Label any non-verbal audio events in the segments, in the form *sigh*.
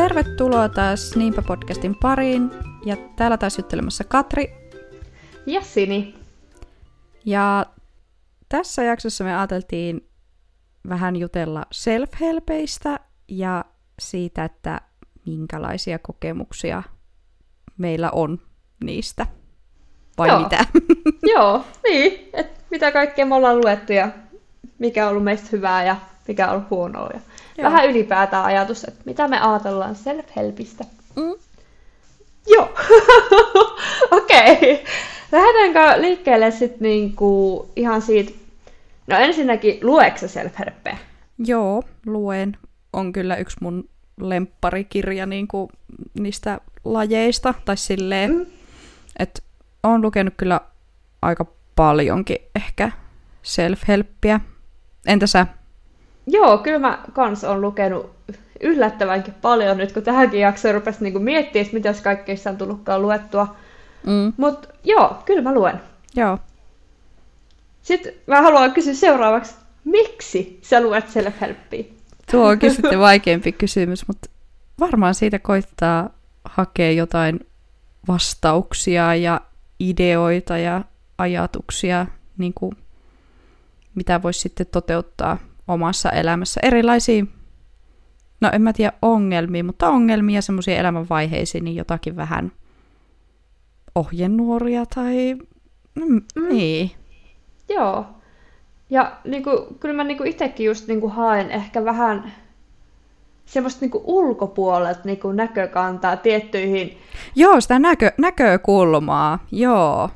Tervetuloa taas Niinpä podcastin pariin. Ja täällä taas juttelemassa Katri. Ja Sini. Ja tässä jaksossa me ajateltiin vähän jutella self-helpeistä ja siitä, että minkälaisia kokemuksia meillä on niistä. Vai Joo. mitä? Joo, niin. Et mitä kaikkea me ollaan luettu ja mikä on ollut meistä hyvää ja mikä on huonoa. Ja Joo. vähän ylipäätään ajatus, että mitä me ajatellaan self-helpistä. Mm. Joo. *laughs* Okei. Okay. Lähdetäänkö liikkeelle sitten niinku ihan siitä... No ensinnäkin, lueksä self-helppeä? Joo, luen. On kyllä yksi mun lempparikirja niin kuin niistä lajeista, tai silleen, mm. Että oon lukenut kyllä aika paljonkin ehkä self-helppiä. Entä sä? Joo, kyllä mä kans on lukenut yllättävänkin paljon nyt, kun tähänkin jaksoon rupesi niinku miettimään, että mitäs kaikkea on tullutkaan luettua. Mm. Mutta joo, kyllä mä luen. Joo. Sitten mä haluan kysyä seuraavaksi, miksi sä luet self-helppiä? Tuo onkin *laughs* sitten vaikeampi kysymys, mutta varmaan siitä koittaa hakea jotain vastauksia ja ideoita ja ajatuksia, niin kuin, mitä voisi sitten toteuttaa omassa elämässä. Erilaisia, no en mä tiedä ongelmia, mutta ongelmia semmoisia elämänvaiheisiin, niin jotakin vähän ohjenuoria tai mm, Mm. niin. Joo. Ja niinku, kyllä mä niinku itsekin just niinku haen ehkä vähän semmoista niinku ulkopuolelta niinku näkökantaa tiettyihin, Joo, sitä näkö, näkökulmaa, joo.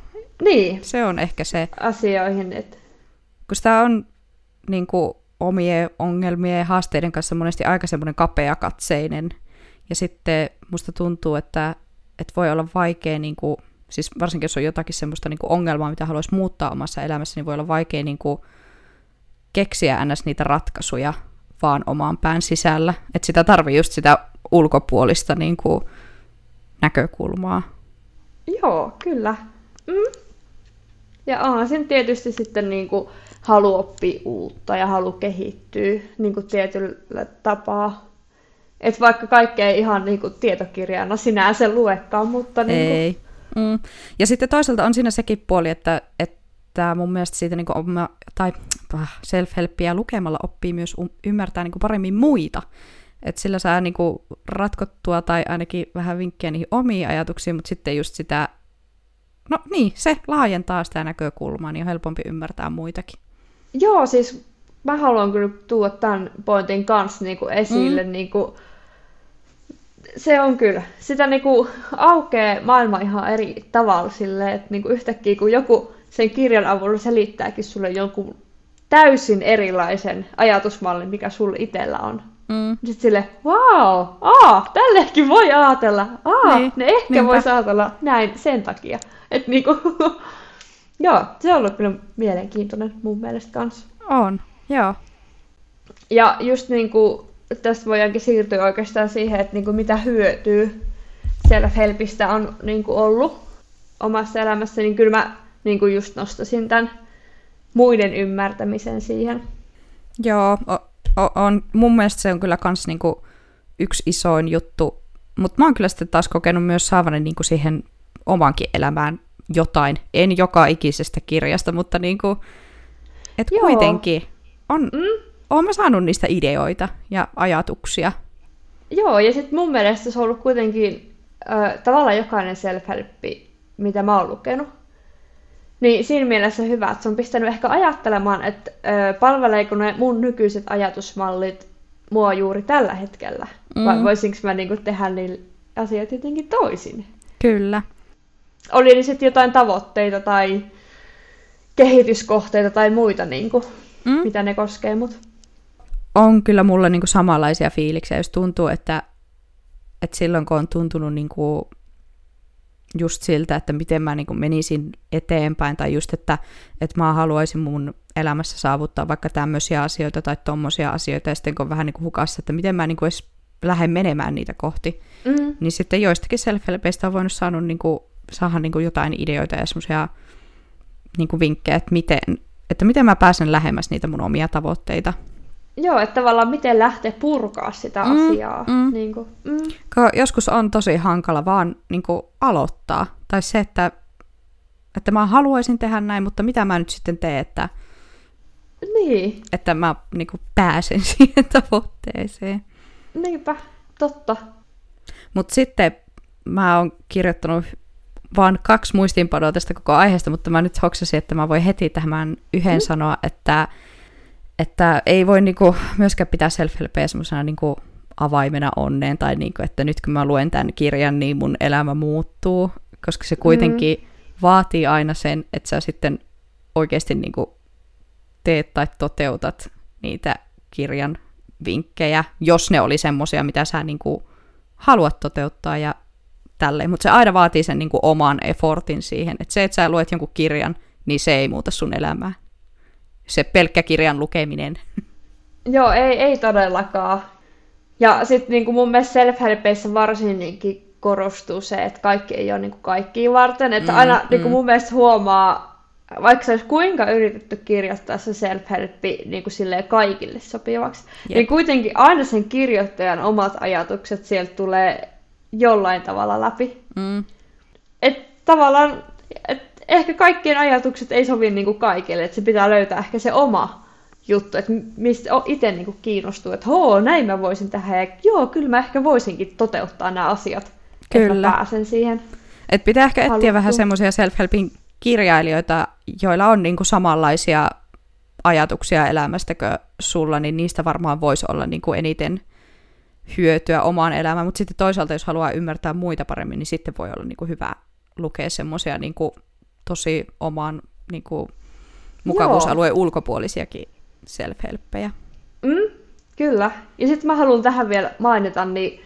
niin, Se on ehkä se, asioihin. Et, kun sitä on niin kuin, omien ongelmien ja haasteiden kanssa monesti aika semmoinen kapeakatseinen. Ja sitten musta tuntuu, että, että voi olla vaikea, niin kuin, siis varsinkin jos on jotakin semmoista niin kuin ongelmaa, mitä haluaisi muuttaa omassa elämässä, niin voi olla vaikea niin kuin, keksiä ns. niitä ratkaisuja vaan omaan pään sisällä. Että sitä tarvii just sitä ulkopuolista niin kuin, näkökulmaa. joo, kyllä. Mm. Ja onhan sen tietysti sitten niinku halu oppia uutta ja halu kehittyä niinku tietyllä tapaa. Et vaikka kaikkea ei ihan niinku tietokirjana sinänsä luekaan, mutta niinku, Ei. Mm. Ja sitten toisaalta on siinä sekin puoli, että, että mun mielestä siitä niin oma, tai self-helppiä lukemalla oppii myös um, ymmärtää niin paremmin muita. että sillä saa niin ratkottua tai ainakin vähän vinkkejä niihin omiin ajatuksiin, mutta sitten just sitä, no niin, se laajentaa sitä näkökulmaa, niin on helpompi ymmärtää muitakin. Joo, siis mä haluan kyllä tuoda tämän pointin kanssa niinku esille. Mm. Niinku, se on kyllä. Sitä niinku aukeaa maailma ihan eri tavalla silleen, että niinku yhtäkkiä kun joku sen kirjan avulla selittääkin sulle jonkun täysin erilaisen ajatusmallin, mikä sulla itsellä on. Mm. Sitten sille, wow, aa, tällekin voi ajatella, aa, niin, ne ehkä niinpä. voisi ajatella näin sen takia. Että niinku, *laughs* joo, se on ollut kyllä mielenkiintoinen mun mielestä kanssa. On, joo. Ja just niin kuin, tästä voidaankin siirtyä oikeastaan siihen, että niin kuin mitä hyötyä self-helpistä on niin kuin ollut omassa elämässä, niin kyllä mä niin kuin just nostasin tämän muiden ymmärtämisen siihen. Joo, o- o- on, mun mielestä se on kyllä kans niinku yksi isoin juttu, mutta mä oon kyllä sitten taas kokenut myös saavani niinku siihen omankin elämään jotain, en joka ikisestä kirjasta, mutta niinku, et Joo. kuitenkin on, Mm? oon mä saanut niistä ideoita ja ajatuksia. Joo, ja sitten mun mielestä se on ollut kuitenkin ö, tavallaan jokainen self-helppi, mitä mä oon lukenut. Niin siinä mielessä hyvä, että se on pistänyt ehkä ajattelemaan, että ö, palveleeko ne mun nykyiset ajatusmallit mua juuri tällä hetkellä. Mm. Vai voisinko mä niinku tehdä niillä asiat jotenkin toisin. Kyllä. Oli niin sitten jotain tavoitteita tai kehityskohteita tai muita, niinku, Mm. mitä ne koskee mut. on kyllä mulla niinku samanlaisia fiiliksiä, jos tuntuu, että, että silloin kun on tuntunut niinku just siltä, että miten mä niinku menisin eteenpäin, tai just, että, että mä haluaisin mun elämässä saavuttaa vaikka tämmöisiä asioita tai tommosia asioita, ja sitten kun on vähän niinku hukassa, että miten mä niinku edes lähden menemään niitä kohti, Mm. niin sitten joistakin self on voinut saanut niinku, saada niinku jotain ideoita ja semmoisia niinku vinkkejä, että miten, että miten mä pääsen lähemmäs niitä mun omia tavoitteita. Joo, että tavallaan miten lähteä purkaa sitä Mm, asiaa. mm. Niin kuin, mm. Ko joskus on tosi hankala vaan niin kuin, aloittaa. Tai se, että, että mä haluaisin tehdä näin, mutta mitä mä nyt sitten teen, että, Niin, että mä niin kuin, pääsen *laughs* siihen tavoitteeseen. niinpä, totta. Mutta sitten mä oon kirjoittanut vaan kaksi muistiinpanoa tästä koko aiheesta, mutta mä nyt hoksasin, että mä voin heti tähän yhden mm. sanoa, että, että ei voi niinku myöskään pitää self-helpeä semmoisena niinku avaimena onneen, tai niinku, että nyt kun mä luen tämän kirjan, niin mun elämä muuttuu, koska se kuitenkin mm. vaatii aina sen, että sä sitten oikeasti niinku teet tai toteutat niitä kirjan vinkkejä, jos ne oli semmoisia, mitä sä niinku haluat toteuttaa ja tälleen, mutta se aina vaatii sen niin kuin oman effortin siihen, että se, että sä luet jonkun kirjan, niin se ei muuta sun elämää. Se pelkkä kirjan lukeminen. *laughs* Joo, ei, ei todellakaan. Ja sitten niinku mun mielestä self-helpeissä varsinkin korostuu se, että kaikki ei ole niinku kaikkia varten. Että Mm, aina niinku mm. mun mielestä huomaa, vaikka se olisi kuinka yritetty kirjoittaa se self-helppi niinku silleen kaikille sopivaksi, Jep. niin kuitenkin aina sen kirjoittajan omat ajatukset sieltä tulee jollain tavalla läpi. Mm, Et tavallaan, et ehkä kaikkien ajatukset ei sovi niinku kaikille, että se pitää löytää ehkä se oma juttu, että mistä itse niinku kiinnostuu, että hoo, näin mä voisin tehdä, ja joo, kyllä mä ehkä voisinkin toteuttaa nämä asiat, että Kyllä. mä pääsen siihen. Et pitää ehkä etsiä Haluttu. vähän semmoisia self-helpin kirjailijoita, joilla on niinku samanlaisia ajatuksia elämästä kuin sulla, niin niistä varmaan voisi olla niinku eniten hyötyä omaan elämään, mutta sitten toisaalta, jos haluaa ymmärtää muita paremmin, niin sitten voi olla niinku hyvä lukea semmoisia niinku tosi oman niinku mukavuusalueen ulkopuolisiakin self-helppejä. Mm, kyllä. Ja sitten mä haluan tähän vielä mainita, niin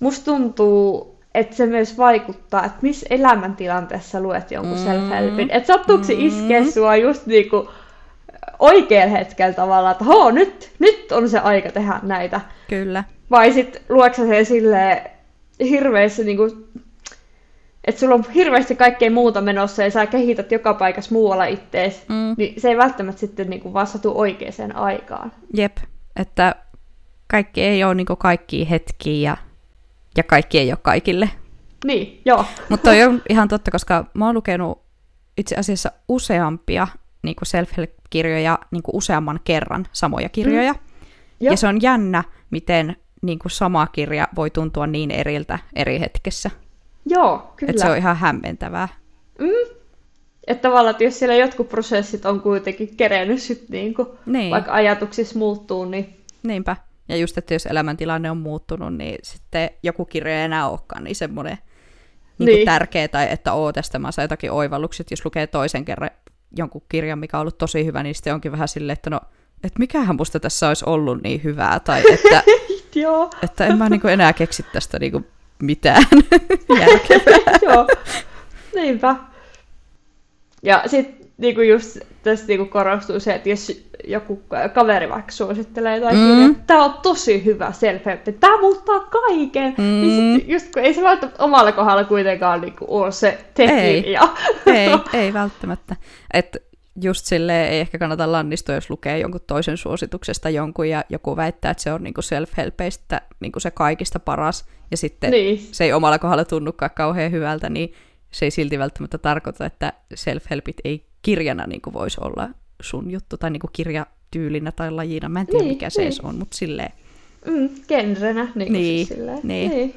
musta tuntuu, että se myös vaikuttaa, että missä elämäntilanteessa luet jonkun Mm. self-helpin. Että sattuuko se Mm. sua just niinku oikealla hetkellä tavallaan, että hoo, nyt, nyt on se aika tehdä näitä. Kyllä. Vai sit luetko sä sen silleen hirveässä niinku, että sulla on hirveästi kaikkea muuta menossa ja sä kehität joka paikassa muualla ittees, Mm. niin se ei välttämättä sitten niinku vaan satu oikeaan aikaan. Jep, että kaikki ei ole niinku kaikki hetkiä ja, ja kaikki ei ole kaikille. Niin, joo. Mutta toi on ihan totta, koska mä oon lukenut itse asiassa useampia niin self-help-kirjoja niin useamman kerran samoja kirjoja. Mm. Ja se on jännä, miten niin kuin sama kirja voi tuntua niin eriltä eri hetkessä. Joo, kyllä. Että se on ihan hämmentävää. Mm. Että tavallaan, että jos siellä jotkut prosessit on kuitenkin kerennyt sit niinku, Niin. vaikka ajatuksissa muuttuu, niin Niinpä. Ja just, että jos elämäntilanne on muuttunut, niin sitten joku kirja ei enää olekaan niin semmoinen niin Niin. tärkeä, tai että oo tästä mä saan jotakin oivallukset, jos lukee toisen kerran jonkun kirjan, mikä on ollut tosi hyvä, niin sitten onkin vähän silleen, että no, että mikähän musta tässä olisi ollut niin hyvää, tai että, *laughs* *laughs* joo, että en mä niinku enää keksi tästä niinku mitään *laughs* järkevää. *laughs* joo, niinpä. Ja sitten niinku just tässä niinku korostuu se, että jos joku kaveri vaikka suosittelee jotain Mm. että tämä on tosi hyvä self tämä muuttaa kaiken, mm. niin sit just kun ei se välttämättä omalla kohdalla kuitenkaan niinku ole se tekijä. ei, ei välttämättä. Et just silleen ei ehkä kannata lannistua, jos lukee jonkun toisen suosituksesta jonkun ja joku väittää, että se on niinku self-helpeistä niinku se kaikista paras ja sitten Niin. se ei omalla kohdalla tunnukaan kauhean hyvältä, niin se ei silti välttämättä tarkoita, että self-helpit ei kirjana niinku voisi olla sun juttu tai niinku kirjatyylinä tai lajina. Mä en tiedä, Niin, mikä se niin. edes on, mutta silleen. Mm, genrenä. Niin, Niin, siis silleen. niin. niin.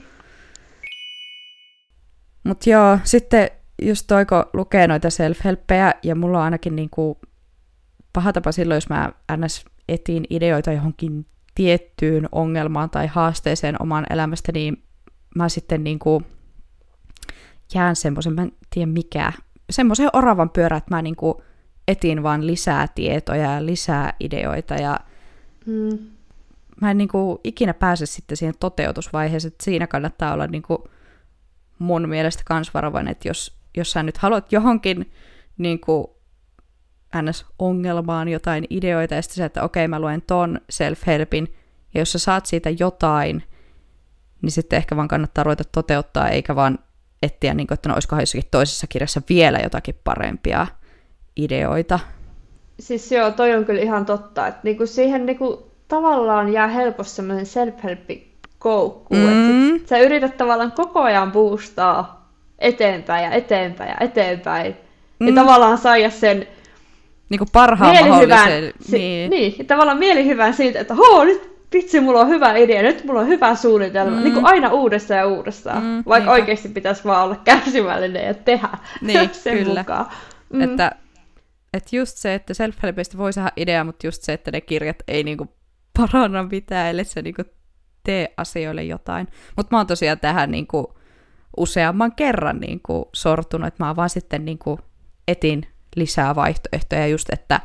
Mutta joo, sitten just toiko lukee noita self-helppejä, ja mulla on ainakin niinku paha tapa silloin, jos mä ns. etin ideoita johonkin tiettyyn ongelmaan tai haasteeseen oman elämästä, niin mä sitten niinku jään semmoisen, mä en tiedä mikä, semmoisen oravan pyörä, että mä niinku etin vaan lisää tietoja ja lisää ideoita, ja Mm. mä en niinku ikinä pääse sitten siihen toteutusvaiheeseen, että siinä kannattaa olla niinku mun mielestä kans varovainen, että jos, jos sä nyt haluat johonkin niinku ns. ongelmaan jotain ideoita, ja sitten sä, että okei, mä luen ton self-helpin, ja jos sä saat siitä jotain, niin sitten ehkä vaan kannattaa ruveta toteuttaa, eikä vaan etsiä, niin kuin, että no olisikohan jossakin toisessa kirjassa vielä jotakin parempia ideoita. Siis joo, toi on kyllä ihan totta, että niinku siihen niinku tavallaan jää helposti semmoinen self-help koukkuun. Mm. Sä yrität tavallaan koko ajan boostaa eteenpäin ja eteenpäin ja eteenpäin. Mm. Ja tavallaan saada sen niin kuin parhaan mahdollisen... Si- niin. niin, ja tavallaan mielihyvän siitä, että hoo, nyt vitsi, mulla on hyvä idea, nyt mulla on hyvä suunnitelma. Mm. Niin kuin aina uudestaan ja uudestaan. Mm, vaikka niinpä. oikeasti pitäisi vaan olla kärsivällinen ja tehdä niin, *laughs* sen kyllä. mukaan. Mm. Että, että just se, että self voi saada idea, mutta just se, että ne kirjat ei niinku paranna mitään, ellei se niinku tee asioille jotain. Mutta mä oon tosiaan tähän niinku useamman kerran niinku sortunut, että mä vaan sitten niinku etin lisää vaihtoehtoja just, että,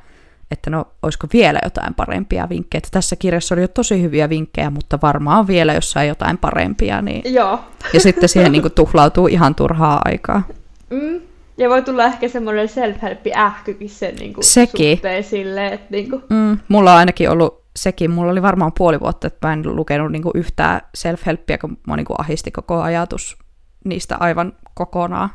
että no, olisiko vielä jotain parempia vinkkejä. Että tässä kirjassa oli jo tosi hyviä vinkkejä, mutta varmaan vielä jossain jotain parempia. Niin... Joo. Ja sitten *laughs* siihen niin kuin, tuhlautuu ihan turhaa aikaa. Mm. Ja voi tulla ehkä semmoinen self-helppi ähkykin sen niin kuin, Sekin. suhteen silleen, että niin kuin... mm, mulla on ainakin ollut sekin, mulla oli varmaan puoli vuotta, että mä en lukenut niin kuin, yhtään self-helppiä, kun mä niin kuin, ahisti koko ajatus niistä aivan kokonaan.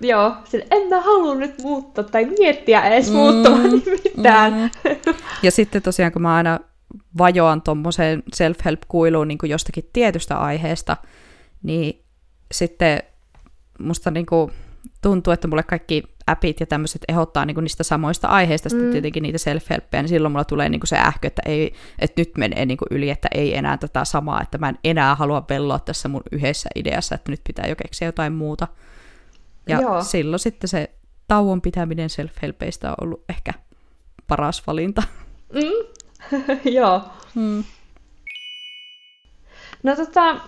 Joo, sille, en mä halua nyt muuttaa tai miettiä edes mm, muuttavani mitään. Mm. Ja sitten tosiaan, kun mä aina vajoan tuommoiseen self-help-kuiluun niin kuin jostakin tietystä aiheesta, niin sitten musta niin kuin tuntuu, että mulle kaikki appit ja tämmöiset ehdottaa niin kuin niistä samoista aiheista mm. sitten tietenkin niitä self niin silloin mulla tulee niin kuin se ähkö, että, ei, että nyt menee niin kuin yli, että ei enää tätä samaa, että mä en enää halua velloa tässä mun yhdessä ideassa, että nyt pitää jo keksiä jotain muuta. Ja Joo. silloin sitten se tauon pitäminen self-helpeistä on ollut ehkä paras valinta. Mm. *laughs* Joo. Mm. No tota,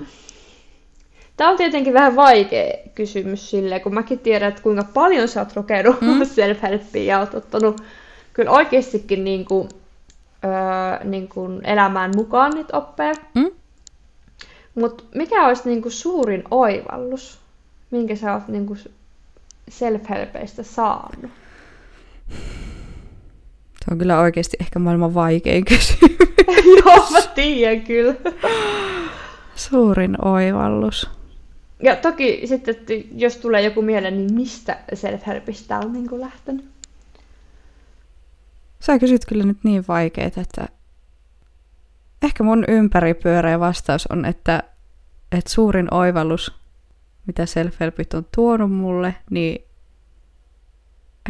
tämä on tietenkin vähän vaikea kysymys sille, kun mäkin tiedän, että kuinka paljon sä oot lukenut mm. *laughs* self-helpia ja oot ottanut kyllä oikeastikin niin kuin, öö, niin kuin elämään mukaan niitä oppeja. Mm. Mutta mikä olisi niin kuin suurin oivallus, minkä sä oot niin kuin self-helpeistä saanut? Se on kyllä oikeasti ehkä maailman vaikein *laughs* kysymys. *laughs* Joo, mä tiedän kyllä. Suurin oivallus. Ja toki sitten, että jos tulee joku mieleen, niin mistä self-helpistä on niin lähtenyt? Sä kysyt kyllä nyt niin vaikeita, että ehkä mun ympäripyöreä vastaus on, että, että suurin oivallus mitä self on tuonut mulle, niin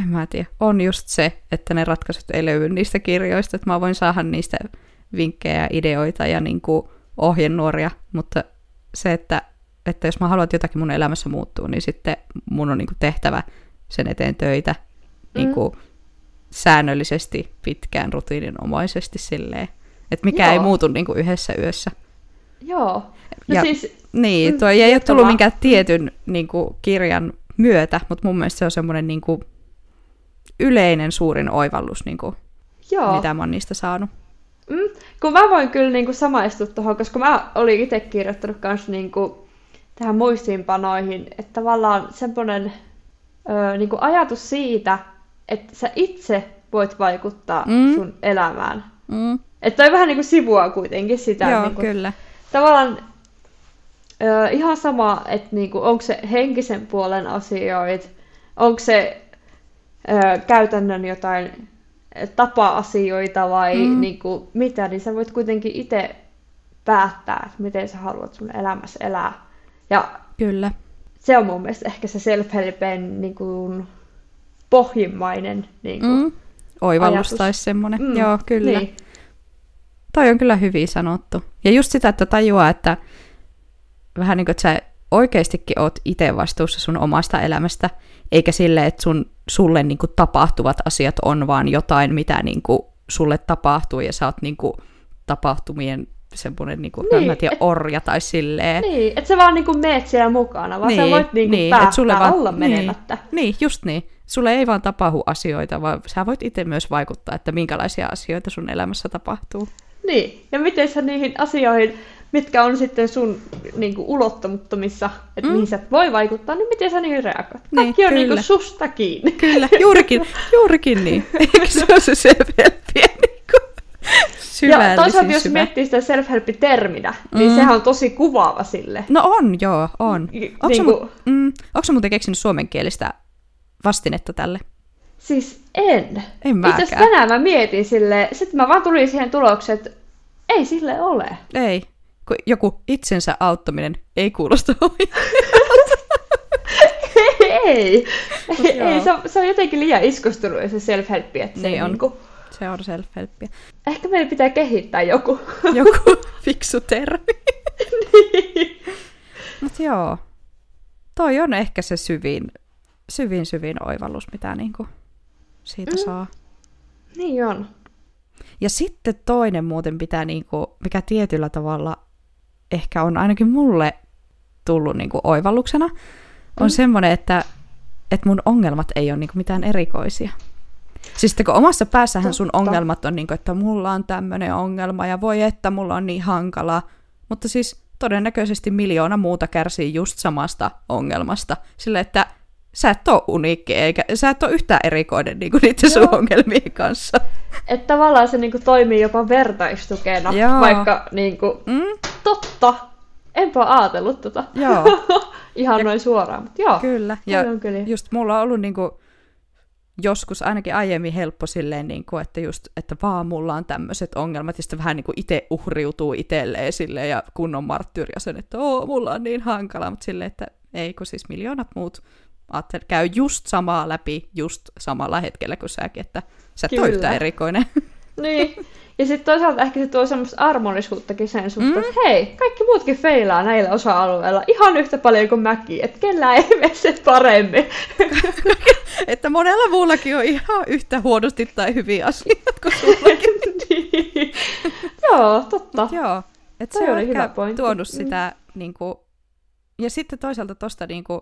en mä tiedä, on just se, että ne ratkaisut ei löydy niistä kirjoista, että mä voin saada niistä vinkkejä, ideoita ja niin kuin ohjenuoria, mutta se, että, että jos mä haluan, että jotakin mun elämässä muuttuu, niin sitten mun on niin kuin tehtävä sen eteen töitä niin kuin mm. säännöllisesti, pitkään, rutiininomaisesti silleen, että mikä Joo. ei muutu niin kuin yhdessä yössä. Joo. No ja, siis, niin, mm, tuo ei ole tullut minkään tietyn niin kuin, kirjan myötä, mutta mun mielestä se on semmoinen niin kuin, yleinen suurin oivallus, niin kuin, Joo. mitä mä oon niistä saanut. Mm, kun mä voin kyllä niin kuin, samaistua tuohon, koska mä olin itse kirjoittanut kanssa niin kuin, tähän muistiinpanoihin, että tavallaan semmoinen ö, niin ajatus siitä, että sä itse voit vaikuttaa mm. sun elämään. Mm. Että toi vähän niin kuin sivua kuitenkin sitä. Joo, niin kuin, kyllä. Tavallaan ö, ihan sama, että niin kuin, onko se henkisen puolen asioita, onko se ö, käytännön jotain tapa-asioita vai mm. niin kuin, mitä, niin sä voit kuitenkin itse päättää, että miten sä haluat sun elämässä elää. Ja Kyllä. Se on mun mielestä ehkä se self-helpen niin kuin, pohjimmainen niin kuin, mm. Oivallus tai semmoinen. Mm. Joo, kyllä. Niin. Toi on kyllä hyvin sanottu. Ja just sitä, että tajuaa, että vähän niin kuin, että sä oikeastikin oot itse vastuussa sun omasta elämästä, eikä sille, että sun, sulle niin kuin, tapahtuvat asiat on vaan jotain, mitä niin kuin, sulle tapahtuu, ja sä oot niin kuin, tapahtumien semmoinen, niin kuin, niin, mä tiedä, et, orja tai silleen. Niin, että sä vaan niin kuin meet siellä mukana, vaan niin, sä voit niin kuin niin, päättää sulle vaan, olla menemättä. Niin, niin, just niin. Sulle ei vaan tapahdu asioita, vaan sä voit itse myös vaikuttaa, että minkälaisia asioita sun elämässä tapahtuu. Niin, ja miten sä niihin asioihin mitkä on sitten sun niin kuin, ulottamattomissa, että mm. mihin sä voi vaikuttaa, niin miten sä niihin reagoit. Niin, Kaikki on niin kuin, susta kiinni. Kyllä, juurikin, juurikin niin. *laughs* Eikö se ole se niin Ja toisaalta jos syvä. miettii sitä self-help-terminä, niin mm. sehän on tosi kuvaava sille. No on, joo, on. Onko niin kuin... mm, onko muuten keksinyt suomenkielistä vastinetta tälle? Siis en. En Itse tänään mä mietin sille, sitten mä vaan tulin siihen tulokseen, että ei sille ole. Ei. Kun joku itsensä auttaminen ei kuulosta *laughs* ei, ei, ei se, on, se on jotenkin liian iskostunut se self-help, että se Niin on. Niinku, Se on self-helppiä. ehkä meidän pitää kehittää joku. *laughs* Joku fiksu termi. Mutta joo, toi on ehkä se syvin, syvin, syvin oivallus, mitä niinku siitä mm. saa. niin on. Ja sitten toinen muuten pitää, niinku, mikä tietyllä tavalla ehkä on ainakin mulle tullut niinku oivalluksena, on mm. semmoinen, että, että mun ongelmat ei ole niinku mitään erikoisia. Siis kun omassa päässähän sun Totta. ongelmat on, niinku, että mulla on tämmöinen ongelma ja voi että mulla on niin hankalaa, mutta siis todennäköisesti miljoona muuta kärsii just samasta ongelmasta. Sille, että sä et ole uniikki, eikä sä et ole yhtään erikoinen niinku niiden sun ongelmien kanssa. Että tavallaan se niinku toimii jopa vertaistukena, Joo. vaikka niinku, Mm? totta, enpä ajatellut tota. Joo. *laughs* Ihan noin suoraan, mutta joo. Kyllä. Ja on kyllä. just mulla on ollut niinku joskus ainakin aiemmin helppo silleen, niinku, että just, että vaan mulla on tämmöiset ongelmat, ja sitten vähän niinku itse uhriutuu itselleen silleen, ja kunnon marttyyriä sen, että oo, mulla on niin hankala, mutta silleen, että ei, kun siis miljoonat muut ajattel, käy just samaa läpi just samalla hetkellä kuin säkin, että sä et Kyllä. erikoinen. Niin. *laughs* Ja sitten toisaalta ehkä se tuo semmoista armollisuuttakin sen suhteen, mm. että hei, kaikki muutkin feilaa näillä osa-alueilla ihan yhtä paljon kuin mäkin, että kellään ei mene se paremmin. *laughs* että monella muullakin on ihan yhtä huonosti tai hyviä asioita kuin sullakin. *laughs* niin. Joo, totta. Joo, että se on hyvä pointti. tuonut Mm. sitä, niin kuin, ja sitten toisaalta tuosta niin kuin,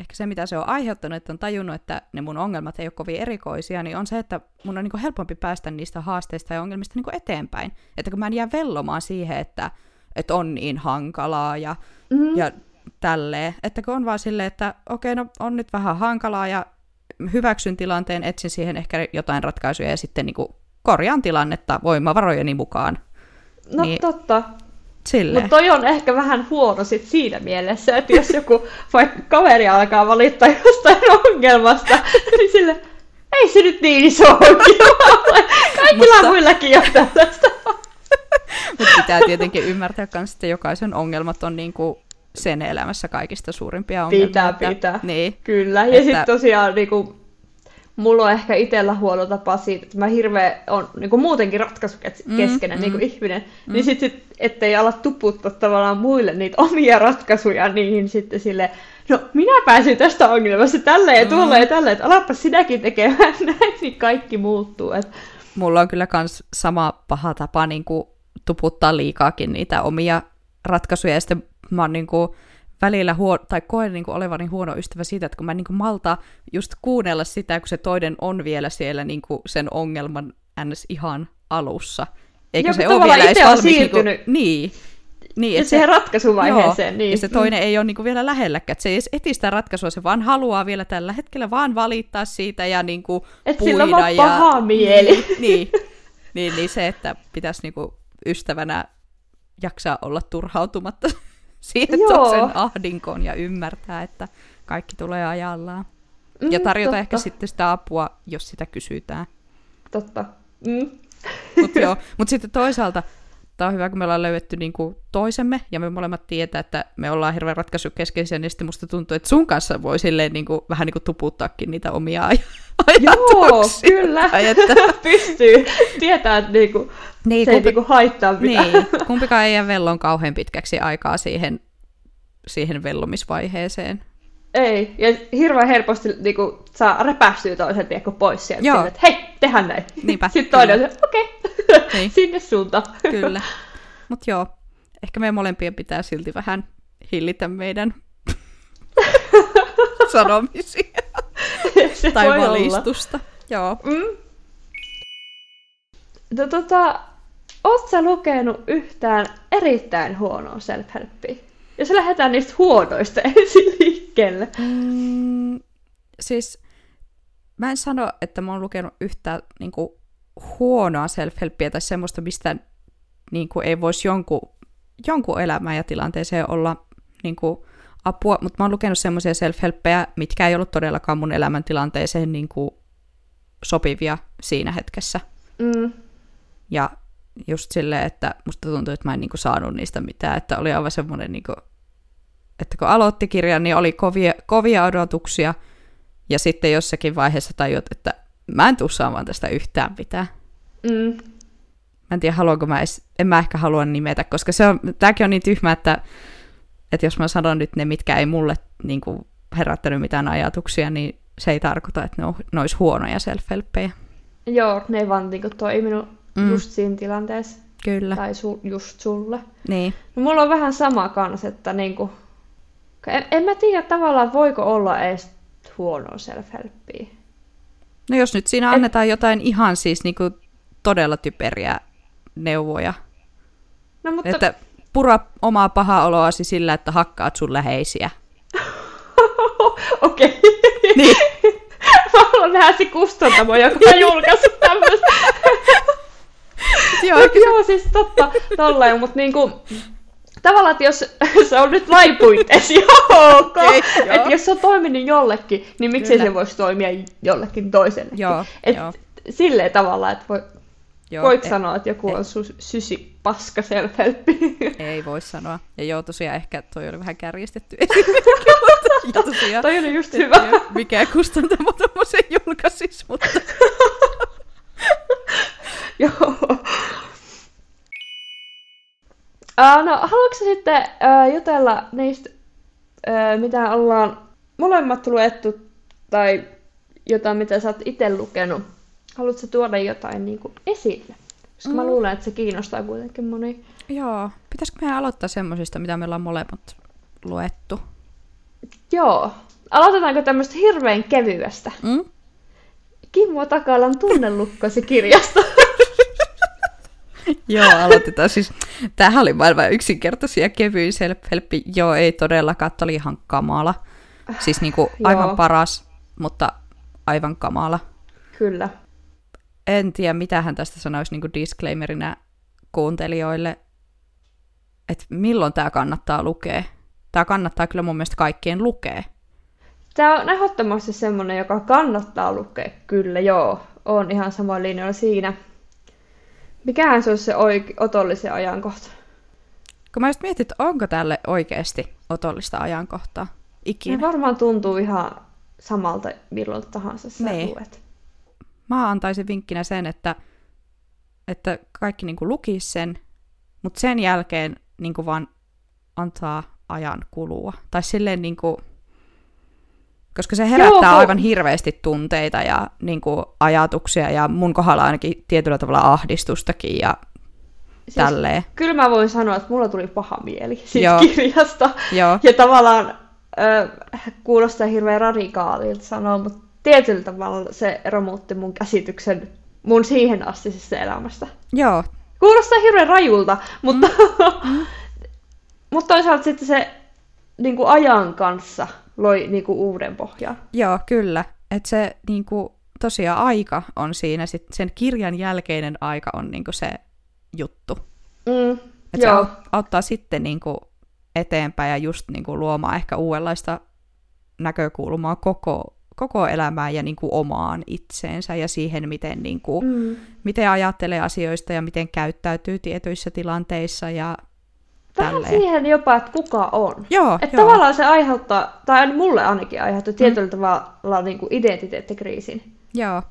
ehkä se, mitä se on aiheuttanut, että on tajunnut, että ne mun ongelmat ei ole kovin erikoisia, niin on se, että mun on niin kuin helpompi päästä niistä haasteista ja ongelmista niin kuin eteenpäin. Että kun mä en jää vellomaan siihen, että, että on niin hankalaa ja, Mm. ja tälleen, että kun on vaan silleen, että okei, no on nyt vähän hankalaa ja hyväksyn tilanteen, etsin siihen ehkä jotain ratkaisuja ja sitten niin kuin korjaan tilannetta voimavarojeni mukaan. No niin- totta. Silleen. Mutta toi on ehkä vähän huono sit siinä mielessä, että jos joku *laughs* vaikka kaveri alkaa valittaa jostain ongelmasta, *laughs* niin sille ei se nyt niin iso ongelma. Kaikilla Mutta- muillakin on tällaista. *laughs* Mutta pitää tietenkin ymmärtää myös, että jokaisen ongelmat on niinku sen elämässä kaikista suurimpia ongelmia. Pitää, että, pitää. Niin, Kyllä, ja Että- sitten tosiaan niinku, mulla on ehkä itsellä huono tapa siitä, että mä hirveä on niinku muutenkin ratkaisukeskeinen Mm, niinku mm. ihminen, niin sit, sit, ettei ala tuputtaa tavallaan muille niitä omia ratkaisuja, niin sitten sille no minä pääsin tästä ongelmasta tällä ja tuolla Mm. ja tällä, että alappa sinäkin tekemään *laughs* näin, niin kaikki muuttuu. Et, mulla on kyllä kans sama paha tapa niinku tuputtaa liikaakin niitä omia ratkaisuja, ja sitten mä oon niinku välillä huo- tai koen niinku olevani huono ystävä siitä, että kun mä en niinku malta just kuunnella sitä, kun se toinen on vielä siellä niinku sen ongelman ns. ihan alussa. Eikä Joo, se ole vielä edes valmis siirtynyt. Niinku, niin. Niin, ja et se- siihen ratkaisuvaiheeseen. Joo, niin. ja se toinen ei ole niinku vielä lähelläkään, että se ei edes eti sitä ratkaisua, se vaan haluaa vielä tällä hetkellä vaan valittaa siitä ja niinku Et puida. sillä on ja... paha mieli. Niin, *laughs* niin, niin, niin se, että pitäisi niinku ystävänä jaksaa olla turhautumatta Joo. toisen ahdinkoon ja ymmärtää, että kaikki tulee ajallaan. Ja Mm, tarjota totta, ehkä sitten sitä apua, jos sitä kysytään. Totta. Mm. Mutta joo, *laughs* mut sitten toisaalta tämä on hyvä, kun me ollaan löydetty niinku toisemme, ja me molemmat tietää, että me ollaan hirveän ratkaisukeskeisiä, niin sitten musta tuntuu, että sun kanssa voi silleen niinku, vähän niinku tuputtaakin niitä omia aj- Joo, ajatuksia. kyllä. Tai että, *laughs* Pystyy. Tietää, että niinku, niin, se ei kumpi, niinku haittaa mitään. niin, kumpikaan ei jää vellon kauhean pitkäksi aikaa siihen, siihen vellomisvaiheeseen. Ei, ja hirveän helposti niinku, saa repästyä toisen tiekko pois sieltä. Joo. Sille, että hei, tehdään näin. Niinpä, Sitten toinen on se, okei, Niin. sinne suuntaan. Kyllä. Mutta joo, ehkä meidän molempien pitää silti vähän hillitä meidän *laughs* sanomisia se tai voi olla. valistusta. Joo. Mm. No, tota, oot sä lukenut yhtään erittäin huonoa self-helppiä? Jos lähdetään niistä huonoista *laughs* ensin liikkeelle. Mm, siis mä en sano, että mä oon lukenut yhtään niin kuin, huonoa self-helppiä tai semmoista, mistä niin kuin, ei voisi jonkun, jonkun elämään ja tilanteeseen olla niin kuin, apua, mutta mä oon lukenut semmoisia self-helppejä, mitkä ei ollut todellakaan mun elämäntilanteeseen niin kuin, sopivia siinä hetkessä. Mm. Ja just silleen, että musta tuntui, että mä en niinku saanut niistä mitään, että oli aivan semmoinen, niinku, että kun aloitti kirjan, niin oli kovia, kovia odotuksia, ja sitten jossakin vaiheessa tajut, että mä en tuu saamaan tästä yhtään mitään. Mm. Mä en tiedä, haluanko mä edes, en mä ehkä halua nimetä, koska se on, tääkin on niin tyhmä, että, että jos mä sanon nyt ne, mitkä ei mulle niin kuin, herättänyt mitään ajatuksia, niin se ei tarkoita, että ne, on, ne olisi huonoja self Joo, ne ei vaan niinku toiminut mm. just siinä tilanteessa. Kyllä. Tai su, just sulle. Niin. No, mulla on vähän sama kans, että niinku, en, en mä tiedä tavallaan, voiko olla edes huonoa self No jos nyt siinä annetaan Et... jotain ihan siis niinku todella typeriä neuvoja. No, mutta... Että pura omaa pahaa oloasi sillä, että hakkaat sun läheisiä. *laughs* Okei. Niin. *laughs* Mä haluan nähdä se kustantamo, joka on julkaissut tämmöistä. *laughs* joo, joo, siis totta, tolleen, mutta niinku, tavallaan, että jos *laughs* se on nyt lain puitteissa, *laughs* joo, okay, että jos se on toiminut jollekin, niin miksei se voisi toimia jollekin toiselle. Joo, Et joo. Silleen tavallaan, että voi, Joo, voit e- sanoa, että joku e- on su- sysi paska self *laughs* Ei voi sanoa. Ja joo, tosiaan ehkä toi oli vähän kärjistetty mutta tosiaan, Toi oli just hyvä. mikä kustantamo tommosen julkaisis, mutta Joo. Uh, no, haluatko sitten uh, jutella niistä, uh, mitä ollaan molemmat luettu, tai jotain, mitä sä oot itse lukenut? Haluatko tuoda jotain niin kuin, esille? Koska mm. mä luulen, että se kiinnostaa kuitenkin moni. joo. Pitäisikö meidän aloittaa semmosista, mitä meillä on molemmat luettu? Joo. Aloitetaanko tämmöistä hirveän kevyestä? Mm? Kimmo Takalan tunnelukkosi kirjasta. *laughs* *laughs* Joo, aloitetaan siis. Tämähän oli maailman yksinkertaisia ja kevyin self Joo, ei todellakaan, tämä oli ihan kamala. Siis niinku *laughs* aivan paras, mutta aivan kamala. Kyllä. En tiedä, mitä hän tästä sanoisi niin disclaimerina kuuntelijoille, että milloin tämä kannattaa lukea. Tämä kannattaa kyllä mun mielestä kaikkien lukea. Tämä on ehdottomasti semmoinen, joka kannattaa lukea. Kyllä, joo. On ihan samoin linjoilla siinä. Mikähän se olisi se oik- otollisen ajankohta? Kun mä just mietin, että onko tälle oikeasti otollista ajankohtaa Ne ikinä. varmaan tuntuu ihan samalta milloin tahansa sä Niin. luet. Mä antaisin vinkkinä sen, että, että kaikki niin lukis sen, mutta sen jälkeen niin vaan antaa ajan kulua. Tai silleen niin kuin, koska se herättää Joo, aivan hirveästi tunteita ja niin kuin, ajatuksia ja mun kohdalla ainakin tietyllä tavalla ahdistustakin ja Siis tälleen. Kyllä mä voin sanoa, että mulla tuli paha mieli siitä Joo. kirjasta. Joo, Ja tavallaan ö, kuulostaa hirveän radikaalilta sanoa, mutta tietyllä tavalla se romutti mun käsityksen mun siihen astisesta elämästä. joo, Kuulostaa hirveän rajulta, mutta, mm. *laughs* mutta toisaalta sitten se niin kuin ajan kanssa loi niin kuin uuden pohjan. joo, kyllä. Että se niin kuin, tosiaan aika on siinä, sit sen kirjan jälkeinen aika on niin kuin se juttu. Mm, Että se aut- auttaa sitten niin kuin eteenpäin ja just niin kuin luomaan ehkä uudenlaista näkökulmaa koko, koko elämään ja niin kuin omaan itseensä ja siihen, miten, niin kuin, mm. miten ajattelee asioista ja miten käyttäytyy tietyissä tilanteissa ja Vähän tälleen. siihen jopa, että kuka on. Joo, Että joo. tavallaan se aiheuttaa, tai mulle ainakin aiheuttaa tietyllä tavalla niin kuin identiteettikriisin. Joo,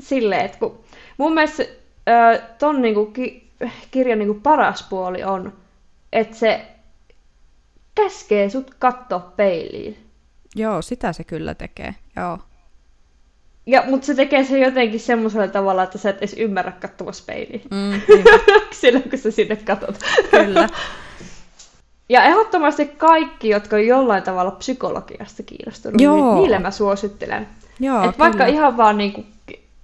Silleen, että kun mun mielestä ö, ton niin kuin, ki- kirjan niin kuin paras puoli on, että se käskee sut katsoa peiliin. joo, sitä se kyllä tekee. Joo, Ja, mutta se tekee sen jotenkin semmoisella tavalla, että sä et edes ymmärrä katsoa peiliin. mm, *laughs* niinpä, Silloin, kun sä sinne katot. kyllä. *laughs* Ja ehdottomasti kaikki, jotka on jollain tavalla psykologiasta kiinnostunut, Joo. niin niille mä suosittelen. Joo, Et vaikka kyllä. ihan vaan niinku,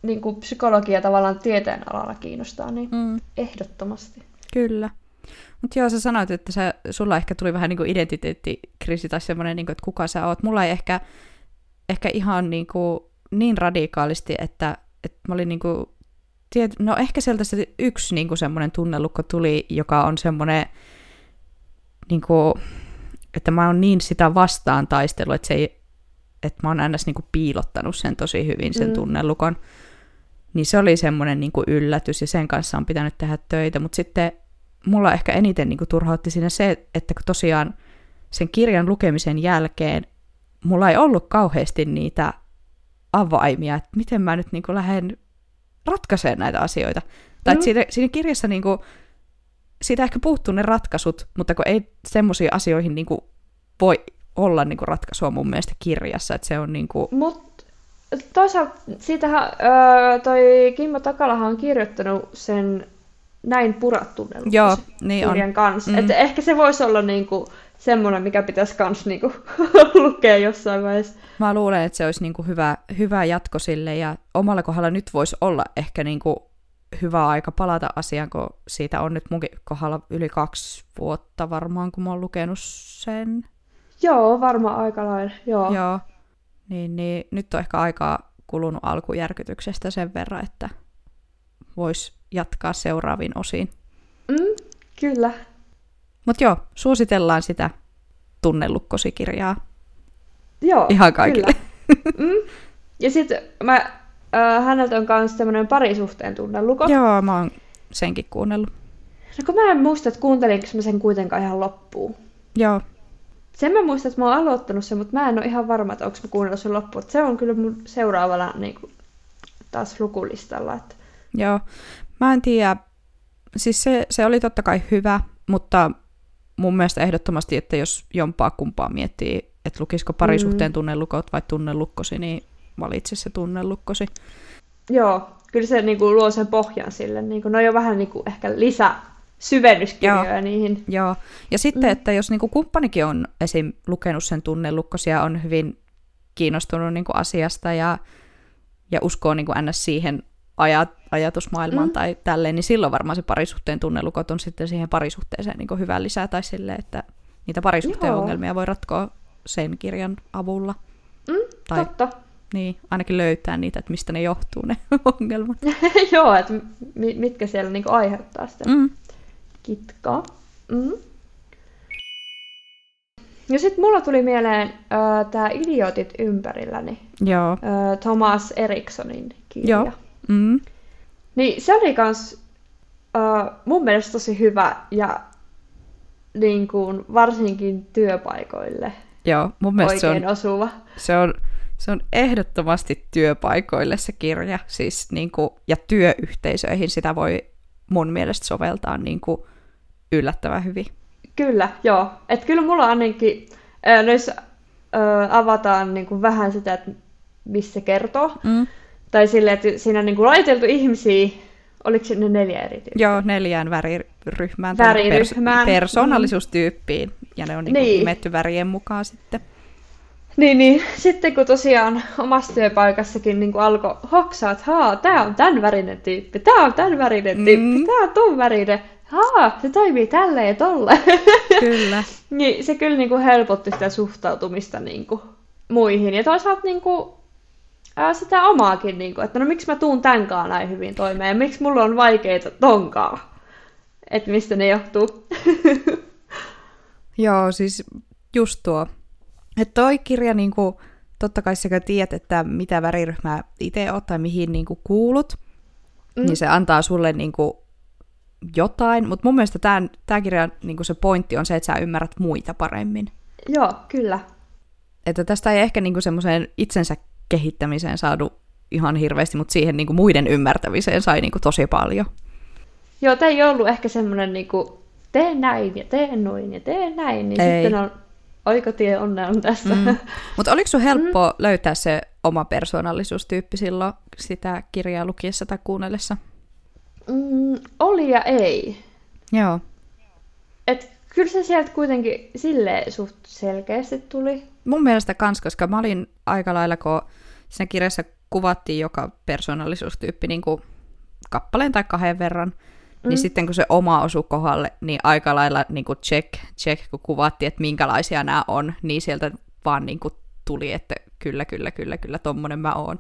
niinku psykologia tavallaan tieteen alalla kiinnostaa, niin Mm. ehdottomasti. Kyllä. Mutta joo, sä sanoit, että sä, sulla ehkä tuli vähän niinku identiteettikriisi tai semmoinen, niinku, että kuka sä oot. Mulla ei ehkä, ehkä ihan niinku, niin radikaalisti, että, että mä olin niinku, tiet, no ehkä sieltä se yksi niinku semmoinen tunnelukko tuli, joka on semmoinen, niinku, että mä oon niin sitä vastaan taistellut, että, se ei, että mä oon ns. Niinku piilottanut sen tosi hyvin, sen Mm. mm. tunnelukon. Niin se oli semmoinen niin kuin yllätys ja sen kanssa on pitänyt tehdä töitä, mutta sitten mulla ehkä eniten niin kuin turhautti siinä se, että kun tosiaan sen kirjan lukemisen jälkeen mulla ei ollut kauheasti niitä avaimia, että miten mä nyt niin kuin lähden ratkaisemaan näitä asioita. Tai mm. siinä, siinä kirjassa niin kuin, siitä ehkä puuttuu ne ratkaisut, mutta kun ei semmoisiin asioihin niin kuin, voi olla niin kuin, ratkaisua mun mielestä kirjassa, että se on niin kuin... Mut toisaalta siitähän öö, toi Kimmo Takalahan on kirjoittanut sen näin purattu Joo, niin kirjan on. kanssa. Mm. Että ehkä se voisi olla niinku semmoinen, mikä pitäisi kans niinku *laughs* lukea jossain vaiheessa. Mä luulen, että se olisi niin kuin hyvä, hyvä jatko sille, ja omalla kohdalla nyt voisi olla ehkä niin kuin hyvä aika palata asiaan, kun siitä on nyt munkin kohdalla yli kaksi vuotta varmaan, kun mä oon lukenut sen. Joo, varmaan aika lailla, joo. Joo. Niin, niin nyt on ehkä aikaa kulunut alkujärkytyksestä sen verran, että vois jatkaa seuraaviin osiin. Mm, kyllä. Mutta joo, suositellaan sitä tunnelukkosikirjaa Joo, ihan kaikille. Kyllä. Mm. Ja sitten mä, äh, häneltä on myös tämmöinen parisuhteen tunnelukko. joo, mä oon senkin kuunnellut. No kun mä en muista, että kuuntelinko mä sen kuitenkaan ihan loppuun. Joo, Sen mä muistan, että mä oon aloittanut sen, mutta mä en ole ihan varma, että onko mä kuunnellut sen loppuun. Se on kyllä mun seuraavana niin kuin, taas lukulistalla. Että... Joo, mä en tiedä. Siis se, se oli totta kai hyvä, mutta mun mielestä ehdottomasti, että jos jompaa kumpaa miettii, että lukisiko parisuhteen Mm. tunnelukot vai tunnelukkosi, niin valitse se tunnelukkosi. Joo, kyllä se niin kuin, luo sen pohjan sille. Niin kuin, ne on jo vähän niin kuin, ehkä lisä syvennyskirjoja niihin. Joo, ja sitten, Mm. että jos niinku kumppanikin on esim. lukenut sen tunnelukkosia, on hyvin kiinnostunut niinku asiasta ja, ja uskoo niinku ns. siihen ajat, ajatusmaailmaan Mm. tai tälleen, niin silloin varmaan se parisuhteen tunnelukot on sitten siihen parisuhteeseen niinku hyvä lisää tai silleen, että niitä parisuhteen Joo. ongelmia voi ratkoa sen kirjan avulla. Mm, Tai Totta. Niin, ainakin löytää niitä, että mistä ne johtuu ne *laughs* ongelmat. *laughs* Joo, että mi- mitkä siellä niin kuin, aiheuttaa sitä Mm. kitkaa. Mm. Ja sitten mulla tuli mieleen äh, tämä Idiotit ympärilläni, Joo. äh, Thomas Erikssonin kirja. Joo. Mm. Niin se oli kans äh, mun mielestä tosi hyvä ja niin kuin, varsinkin työpaikoille Joo, mun mielestä se on oikein osuva. Se on, se on ehdottomasti työpaikoille se kirja, siis niin kuin, ja työyhteisöihin sitä voi mun mielestä soveltaa niin kuin, yllättävän hyvin. Kyllä, joo. Että kyllä mulla ainakin äh, noissa äh, avataan niin kuin vähän sitä, että mistä se kertoo. Mm. Tai silleen, että siinä on niin kuin laiteltu ihmisiä, oliko sinne neljä eri tyyppiä? Joo, neljään väriryhmään. Väriryhmään. persoonallisuustyyppiin, ja ne on niin kuin, Niin. nimetty värien mukaan sitten. Niin, niin. Sitten kun tosiaan omassa työpaikassakin niin alkoi hoksaa, että haa, tää on tän värinen tyyppi, tää on tän värinen tyyppi, Mm. tää on ton värinen, haa, se toimii tälleen ja tolleen. Kyllä. *laughs* niin se kyllä niin kuin helpotti sitä suhtautumista niin kuin muihin. Ja toisaalta niin kuin, ää, sitä omaakin, niin kuin, että no miksi mä tuun tämänkaan näin hyvin toimeen ja miksi mulla on vaikeita tonkaan. Että mistä ne johtuu. *laughs* Joo, siis just tuo. Että toi kirja, niin kuin, totta kai sekä tiedät, että mitä väriryhmää itse oot tai mihin niin kuin, kuulut, mm. niin se antaa sulle niin kuin, jotain. Mutta mun mielestä tämä kirja, niin kuin se pointti on se, että sä ymmärrät muita paremmin. Joo, kyllä. Että tästä ei ehkä niin kuin, semmoiseen itsensä kehittämiseen saadu ihan hirveästi, mutta siihen niin kuin, muiden ymmärtämiseen sai niin kuin, tosi paljon. Joo, tämä ei ollut ehkä semmoinen niinku, tee näin ja tee noin ja tee näin, niin Ei. sitten on oikotie onnea on tässä. Mm. Mutta oliko sun helppo mm. löytää se oma persoonallisuustyyppi silloin sitä kirjaa lukiessa tai kuunnellessa? Mm, oli ja ei. Joo. Et kyllä se sieltä kuitenkin silleen suht selkeästi tuli. Mun mielestä kans, koska mä olin aika lailla, kun siinä kirjassa kuvattiin joka persoonallisuustyyppi niin kuin kappaleen tai kahden verran, mm. niin sitten kun se oma osui kohdalle, niin aika lailla niin kuin check, check, kun kuvattiin, että minkälaisia nämä on, niin sieltä vaan niin kuin tuli, että kyllä, kyllä, kyllä, kyllä, tommonen mä oon.